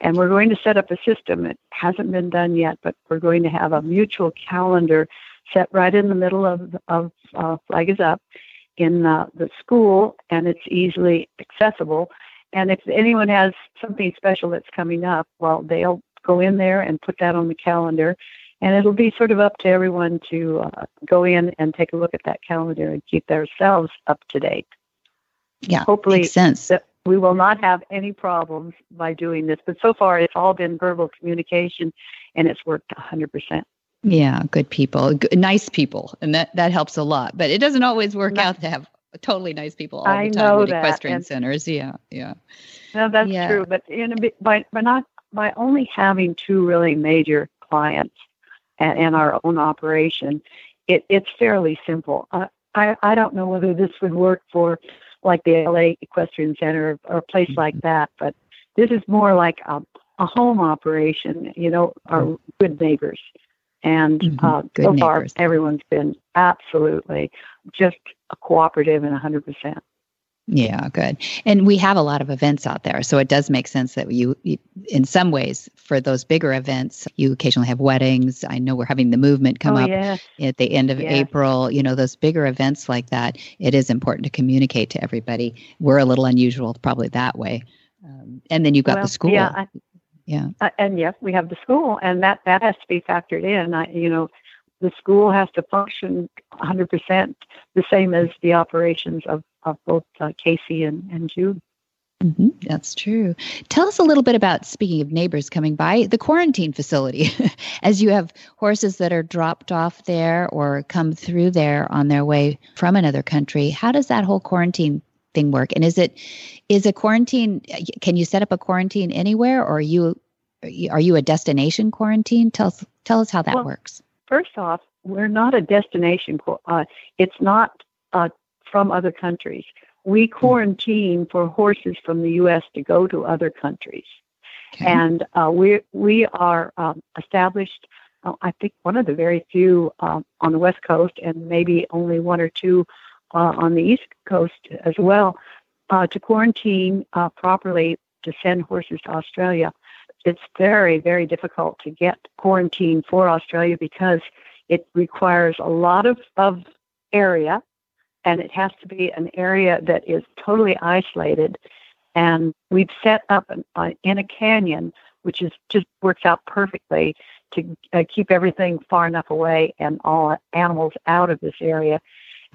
[SPEAKER 9] And we're going to set up a system. It hasn't been done yet but we're going to have a mutual calendar set right in the middle of of uh, flag is up in uh, the school and it's easily accessible and if anyone has something special that's coming up well they'll go in there and put that on the calendar. And it'll be sort of up to everyone to uh, go in and take a look at that calendar and keep themselves up to date.
[SPEAKER 2] Yeah,
[SPEAKER 9] hopefully
[SPEAKER 2] makes sense.
[SPEAKER 9] That we will not have any problems by doing this. But so far, it's all been verbal communication, and it's worked 100%.
[SPEAKER 2] Yeah, good people, good, nice people, and that that helps a lot. But it doesn't always work out to have totally nice people all
[SPEAKER 9] I
[SPEAKER 2] the time at equestrian
[SPEAKER 9] and,
[SPEAKER 2] centers. Yeah, yeah.
[SPEAKER 9] No, that's
[SPEAKER 2] Yeah.
[SPEAKER 9] true. But in a by by not by only having two really major clients and, and our own operation, it, it's fairly simple. Uh, I I don't know whether this would work for like the LA Equestrian Center or, or a place like that, but this is more like a, a home operation. You know, our good neighbors. And
[SPEAKER 2] Mhm.
[SPEAKER 9] uh,
[SPEAKER 2] Good
[SPEAKER 9] so far,
[SPEAKER 2] neighbors.
[SPEAKER 9] everyone's been absolutely just cooperative and 100%.
[SPEAKER 2] Yeah, good. And we have a lot of events out there, so it does make sense that you, you, in some ways, for those bigger events, you occasionally have weddings. I know we're having the movement come
[SPEAKER 9] oh,
[SPEAKER 2] up
[SPEAKER 9] yes.
[SPEAKER 2] at the end of
[SPEAKER 9] Yes.
[SPEAKER 2] April. You know, those bigger events like that. It is important to communicate to everybody. We're a little unusual, probably that way. Um, and then you've got
[SPEAKER 9] Well,
[SPEAKER 2] the school.
[SPEAKER 9] Yeah, I,
[SPEAKER 2] yeah.
[SPEAKER 9] Uh, and yes, we have the school, and that that has to be factored in. I, you know, the school has to function 100% the same as the operations of of both uh, Casey and and Jude.
[SPEAKER 2] hmm that's true. Tell us a little bit about, speaking of neighbors coming by, the quarantine facility. As you have horses that are dropped off there or come through there on their way from another country, how does that whole quarantine thing work? And is it is a quarantine? Can you set up a quarantine anywhere, or are you are you a destination quarantine? Tell us tell us how that
[SPEAKER 9] Well,
[SPEAKER 2] works.
[SPEAKER 9] First off, we're not a destination. Uh, it's not uh, from other countries. We quarantine for horses from the U.S. to go to other countries.
[SPEAKER 2] Okay.
[SPEAKER 9] and uh, we we are um, established. Uh, I think one of the very few um, on the West Coast, and maybe only one or two uh, on the East Coast as well, uh, to quarantine uh, properly to send horses to Australia. It's very very difficult to get quarantine for Australia because it requires a lot of of area, and it has to be an area that is totally isolated and we've set up an, uh, in a canyon, which is just works out perfectly to uh, keep everything far enough away and all animals out of this area,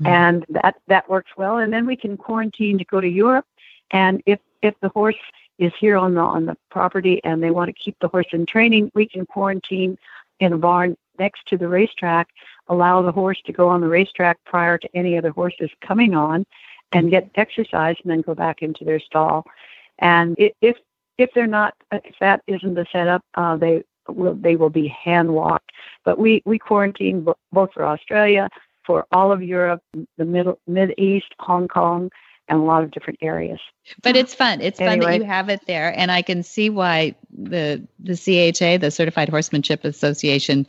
[SPEAKER 2] Mhm.
[SPEAKER 9] and that that works well. And then we can quarantine to go to Europe, and if if the horse is here on the on the property and they want to keep the horse in training, we can quarantine in a barn next to the racetrack, allow the horse to go on the racetrack prior to any other horses coming on, and get exercise and then go back into their stall. And if if they're not if that isn't the setup, uh, they will they will be hand walked. But we we quarantine bo- both for Australia, for all of Europe, the middle mid east, Hong Kong, and a lot of different areas.
[SPEAKER 2] But it's fun. It's fun that you have it there, and I can see why the the CHA, the Certified Horsemanship Association,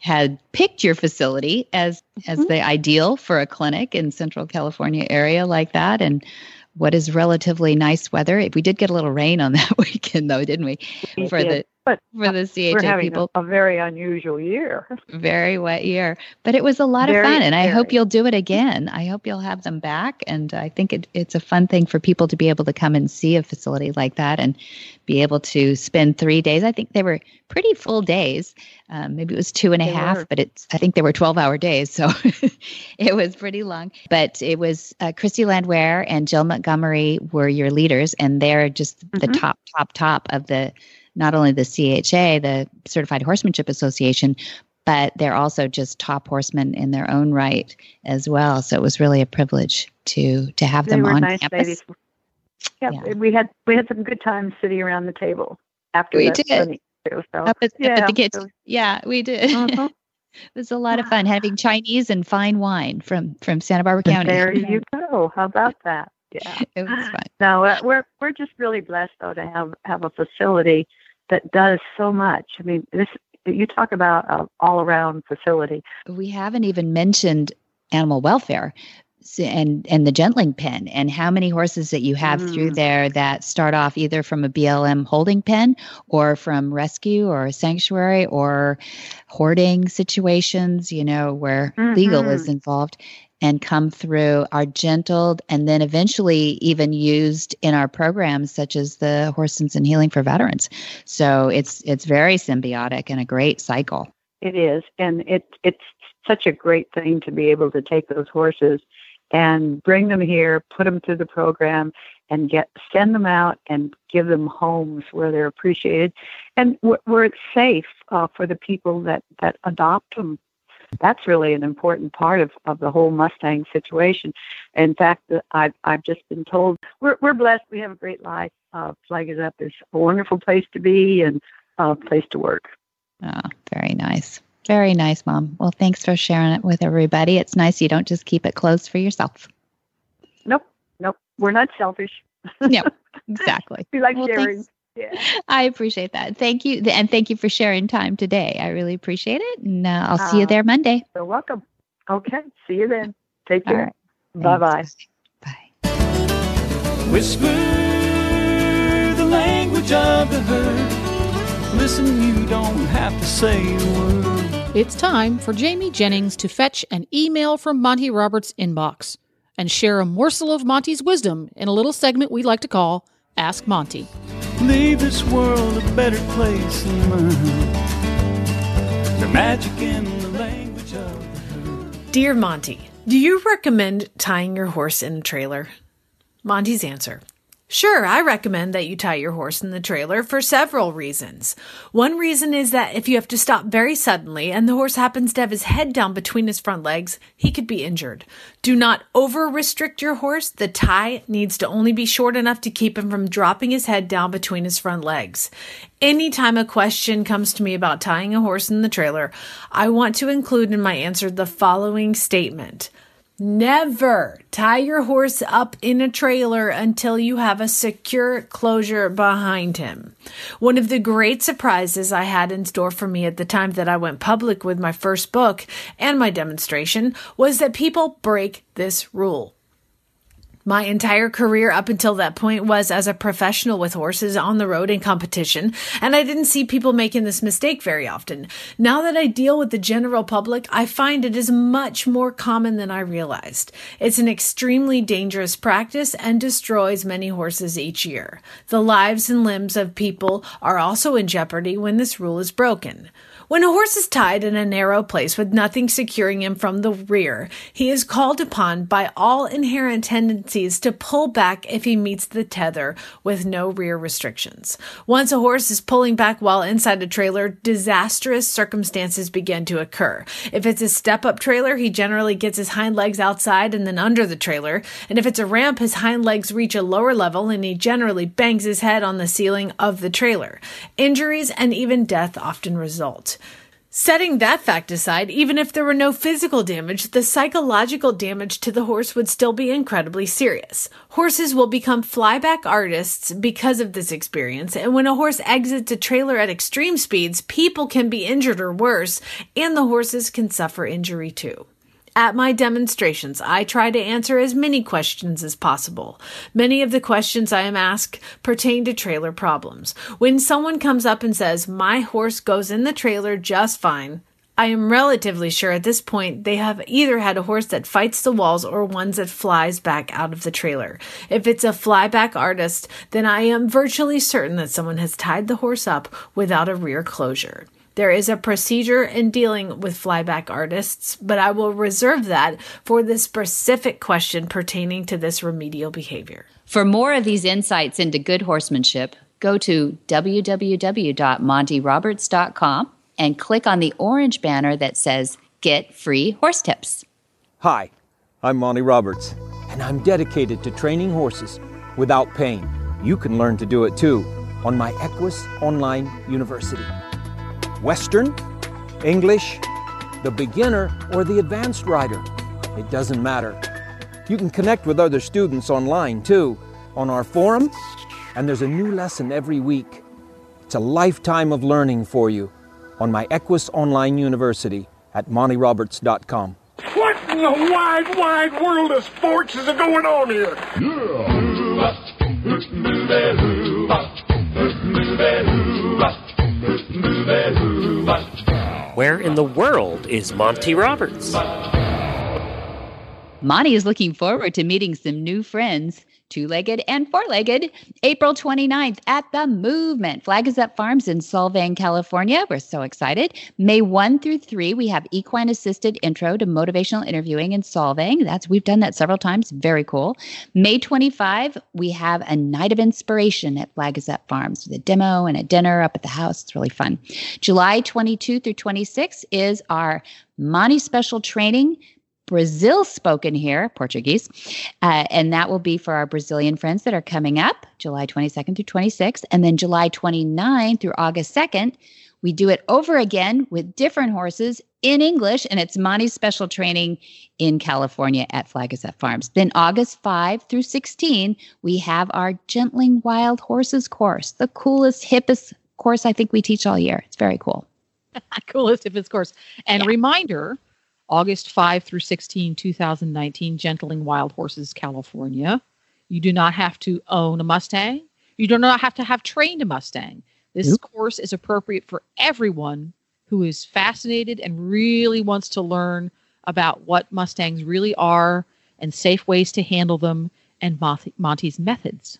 [SPEAKER 2] had picked your facility as as
[SPEAKER 9] Mhm.
[SPEAKER 2] the ideal for a clinic in Central California area like that, and what is relatively nice weather. If we did get a little rain on that weekend, though, didn't we?
[SPEAKER 9] We
[SPEAKER 2] For
[SPEAKER 9] did.
[SPEAKER 2] The
[SPEAKER 9] but
[SPEAKER 2] for the
[SPEAKER 9] we're
[SPEAKER 2] CHA
[SPEAKER 9] having
[SPEAKER 2] people,
[SPEAKER 9] a, a very unusual year.
[SPEAKER 2] very wet year, but it was a lot
[SPEAKER 9] Very,
[SPEAKER 2] of fun, and I hope you'll do it again. I hope you'll have them back, and I think it, it's a fun thing for people to be able to come and see a facility like that and be able to spend three days. I think they were pretty full days. Um, maybe it was two and a
[SPEAKER 9] They
[SPEAKER 2] half,
[SPEAKER 9] were.
[SPEAKER 2] but it's I think they were twelve hour days, so it was pretty long. But it was uh, Christy Landwehr and Jill Montgomery were your leaders, and they're just the
[SPEAKER 9] Mhm.
[SPEAKER 2] top, top, top of the not only the CHA, the Certified Horsemanship Association, but they're also just top horsemen in their own right as well. So it was really a privilege to to have
[SPEAKER 9] They
[SPEAKER 2] them on
[SPEAKER 9] nice
[SPEAKER 2] campus.
[SPEAKER 9] ladies. yeah, yeah, we had we had some good times sitting around the table after
[SPEAKER 2] we did.
[SPEAKER 9] Funny so,
[SPEAKER 2] up at, yeah, up at the kitchen. Yeah, we did. Uh-huh. it was a lot of fun having Chinese and fine wine from from Santa Barbara County.
[SPEAKER 9] There you go. How about that? Yeah,
[SPEAKER 2] it was fun.
[SPEAKER 9] No, uh, we're we're just really blessed though to have have a facility that does so much. I mean, this you talk about an all around facility.
[SPEAKER 2] We haven't even mentioned animal welfare and and the gentling pen and how many horses that you have mm. through there that start off either from a BLM holding pen or from rescue or a sanctuary or hoarding situations, you know, where mm-hmm. legal is mm-hmm. involved and come through are gentled and then eventually even used in our programs such as the Horse Sense and Healing for Veterans. So it's it's very symbiotic and a great cycle.
[SPEAKER 9] It is, and it it's such a great thing to be able to take those horses and bring them here, put them through the program, and get send them out and give them homes where they're appreciated and where it's safe uh, for the people that that adopt them that's really an important part of, of the whole Mustang situation. In fact, I've, I've just been told we're, we're blessed. We have a great life. Uh, Flag is Up is a wonderful place to be and a place to work.
[SPEAKER 2] Oh, very nice. Very nice, Mom. Well, thanks for sharing it with everybody. It's nice you don't just keep it closed for yourself.
[SPEAKER 9] Nope. Nope. We're not selfish.
[SPEAKER 2] yep. Exactly.
[SPEAKER 9] we like well, sharing.
[SPEAKER 2] Thanks. Yeah. I appreciate that. Thank you. And thank you for sharing time today. I really appreciate it. And uh, I'll see you there Monday.
[SPEAKER 9] You're welcome. Okay. See you then. Take care. Bye bye.
[SPEAKER 2] Bye.
[SPEAKER 10] Whisper the language of the herd. Listen, you don't have to say a word.
[SPEAKER 3] It's time for Jamie Jennings to fetch an email from Monty Roberts' inbox and share a morsel of Monty's wisdom in a little segment we like to call Ask Monty
[SPEAKER 10] leave this world a better place than mine. The magic in the language of
[SPEAKER 11] Dear Monty, do you recommend tying your horse in a trailer? Monty's answer Sure, I recommend that you tie your horse in the trailer for several reasons. One reason is that if you have to stop very suddenly and the horse happens to have his head down between his front legs, he could be injured. Do not over restrict your horse. The tie needs to only be short enough to keep him from dropping his head down between his front legs. Anytime a question comes to me about tying a horse in the trailer, I want to include in my answer the following statement. Never tie your horse up in a trailer until you have a secure closure behind him. One of the great surprises I had in store for me at the time that I went public with my first book and my demonstration was that people break this rule. My entire career up until that point was as a professional with horses on the road in competition, and I didn't see people making this mistake very often. Now that I deal with the general public, I find it is much more common than I realized. It's an extremely dangerous practice and destroys many horses each year. The lives and limbs of people are also in jeopardy when this rule is broken. When a horse is tied in a narrow place with nothing securing him from the rear, he is called upon by all inherent tendencies to pull back if he meets the tether with no rear restrictions. Once a horse is pulling back while inside a trailer, disastrous circumstances begin to occur. If it's a step up trailer, he generally gets his hind legs outside and then under the trailer. And if it's a ramp, his hind legs reach a lower level and he generally bangs his head on the ceiling of the trailer. Injuries and even death often result. Setting that fact aside, even if there were no physical damage, the psychological damage to the horse would still be incredibly serious. Horses will become flyback artists because of this experience, and when a horse exits a trailer at extreme speeds, people can be injured or worse, and the horses can suffer injury too. At my demonstrations, I try to answer as many questions as possible. Many of the questions I am asked pertain to trailer problems. When someone comes up and says, My horse goes in the trailer just fine, I am relatively sure at this point they have either had a horse that fights the walls or ones that flies back out of the trailer. If it's a flyback artist, then I am virtually certain that someone has tied the horse up without a rear closure. There is a procedure in dealing with flyback artists, but I will reserve that for the specific question pertaining to this remedial behavior.
[SPEAKER 2] For more of these insights into good horsemanship, go to www.montyroberts.com and click on the orange banner that says Get Free Horse Tips.
[SPEAKER 12] Hi, I'm Monty Roberts, and I'm dedicated to training horses without pain. You can learn to do it too on my Equus Online University. Western, English, the beginner, or the advanced rider. It doesn't matter. You can connect with other students online too on our forum, and there's a new lesson every week. It's a lifetime of learning for you on my Equus Online University at montyroberts.com.
[SPEAKER 13] What in the wide, wide world of sports is going on here?
[SPEAKER 1] Where in the world is Monty Roberts?
[SPEAKER 2] Monty is looking forward to meeting some new friends, two legged and four legged, April 29th at the Movement. Flag is Up Farms in Solvang, California. We're so excited. May 1 through 3, we have equine assisted intro to motivational interviewing in Solvang. That's we've done that several times. Very cool. May 25, we have a night of inspiration at Flag is Up Farms with a demo and a dinner up at the house. It's really fun. July 22 through 26 is our Monty special training Brazil spoken here, Portuguese. Uh, and that will be for our Brazilian friends that are coming up July 22nd through 26th. And then July 29th through August 2nd, we do it over again with different horses in English, and it's Monty's special training in California at Flag is Farms. Then August 5 through 16, we have our Gentling Wild Horses course, the coolest, hippest course I think we teach all year. It's very cool.
[SPEAKER 3] coolest, hippest course. And yeah. reminder August 5 through 16, 2019, Gentling Wild Horses, California. You do not have to own a Mustang. You do not have to have trained a Mustang. This course is appropriate for everyone who is fascinated and really wants to learn about what Mustangs really are and safe ways to handle them and Monty's methods.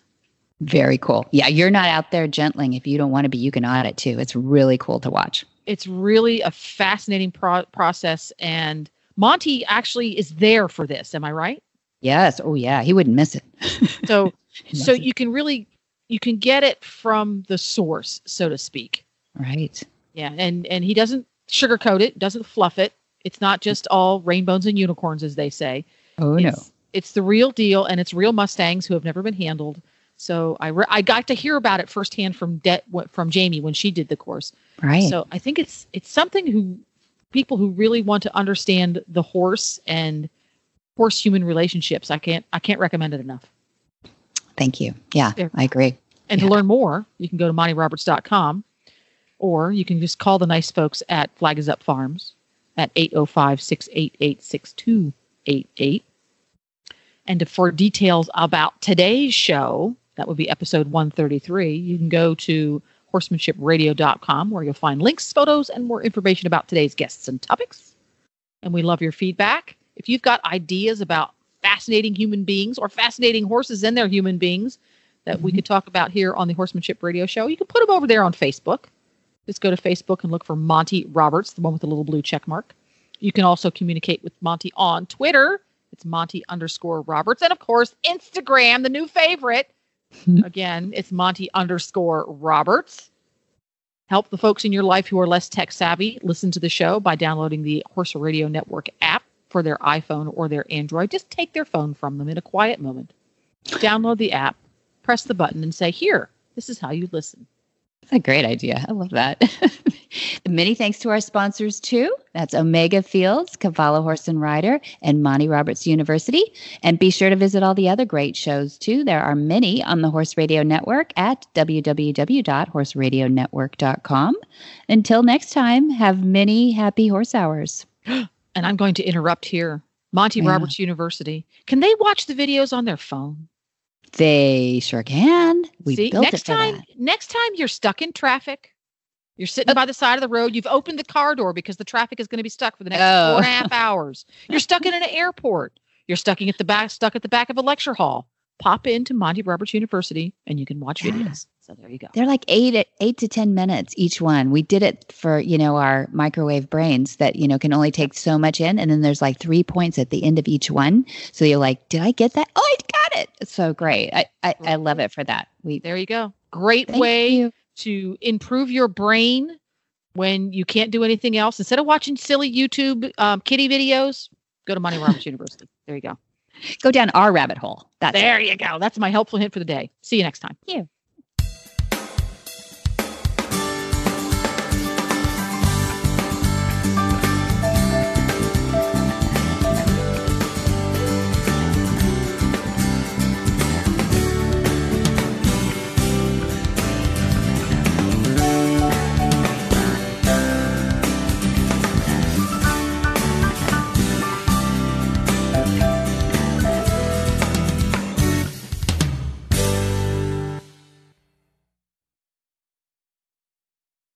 [SPEAKER 2] Very cool. Yeah, you're not out there gentling. If you don't want to be, you can audit too. It's really cool to watch
[SPEAKER 3] it's really a fascinating pro- process and monty actually is there for this am i right?
[SPEAKER 2] Yes. Oh yeah. He wouldn't miss it.
[SPEAKER 3] So so it. you can really you can get it from the source so to speak.
[SPEAKER 2] Right.
[SPEAKER 3] Yeah and and he doesn't sugarcoat it doesn't fluff it. It's not just all rainbows and unicorns as they say.
[SPEAKER 2] Oh
[SPEAKER 3] it's,
[SPEAKER 2] no.
[SPEAKER 3] It's the real deal and it's real mustangs who have never been handled. So I re- I got to hear about it firsthand from De- from Jamie when she did the course.
[SPEAKER 2] Right.
[SPEAKER 3] So I think it's it's something who people who really want to understand the horse and horse human relationships. I can't I can't recommend it enough.
[SPEAKER 2] Thank you. Yeah, I agree.
[SPEAKER 3] And
[SPEAKER 2] yeah.
[SPEAKER 3] to learn more, you can go to montyroberts.com or you can just call the nice folks at Flag is Up Farms at 805 688 6288. And for details about today's show, that would be episode 133. You can go to horsemanshipradio.com where you'll find links, photos, and more information about today's guests and topics. And we love your feedback. If you've got ideas about fascinating human beings or fascinating horses and their human beings that mm-hmm. we could talk about here on the Horsemanship Radio Show, you can put them over there on Facebook. Just go to Facebook and look for Monty Roberts, the one with the little blue check mark. You can also communicate with Monty on Twitter. It's Monty underscore Roberts. And of course, Instagram, the new favorite. Again, it's Monty underscore Roberts. Help the folks in your life who are less tech savvy listen to the show by downloading the Horse Radio Network app for their iPhone or their Android. Just take their phone from them in a quiet moment. Download the app, press the button, and say, Here, this is how you listen.
[SPEAKER 2] That's a great idea. I love that. Many thanks to our sponsors, too. That's Omega Fields, Cavallo Horse and Rider, and Monty Roberts University. And be sure to visit all the other great shows, too. There are many on the Horse Radio Network at www.horseradionetwork.com. Until next time, have many happy horse hours.
[SPEAKER 3] and I'm going to interrupt here. Monty yeah. Roberts University. Can they watch the videos on their phone?
[SPEAKER 2] They sure can. We
[SPEAKER 3] See,
[SPEAKER 2] built
[SPEAKER 3] next
[SPEAKER 2] it for
[SPEAKER 3] time,
[SPEAKER 2] that.
[SPEAKER 3] next time you're stuck in traffic, you're sitting by the side of the road. You've opened the car door because the traffic is going to be stuck for the next
[SPEAKER 2] Oh.
[SPEAKER 3] four and a oh. half hours. You're stuck in an airport. You're stuck at the back, stuck at the back of a lecture hall. Pop into Monty Roberts University and you can watch
[SPEAKER 2] Yeah.
[SPEAKER 3] videos. So there you go.
[SPEAKER 2] They're like eight eight to ten minutes each one. We did it for you know our microwave brains that you know can only take so much in, and then there's like three points at the end of each one. So you're like, did I get that? Oh, I got it. It's so great. I I, I love it for that. We
[SPEAKER 3] There you go. Great way
[SPEAKER 2] you.
[SPEAKER 3] to improve your brain when you can't do anything else. Instead of watching silly YouTube um, kitty videos, go to Monty Roberts University. There you go.
[SPEAKER 2] Go down our rabbit hole. That's
[SPEAKER 3] there
[SPEAKER 2] it.
[SPEAKER 3] you go. That's my helpful hint for the day. See you next time.
[SPEAKER 2] you.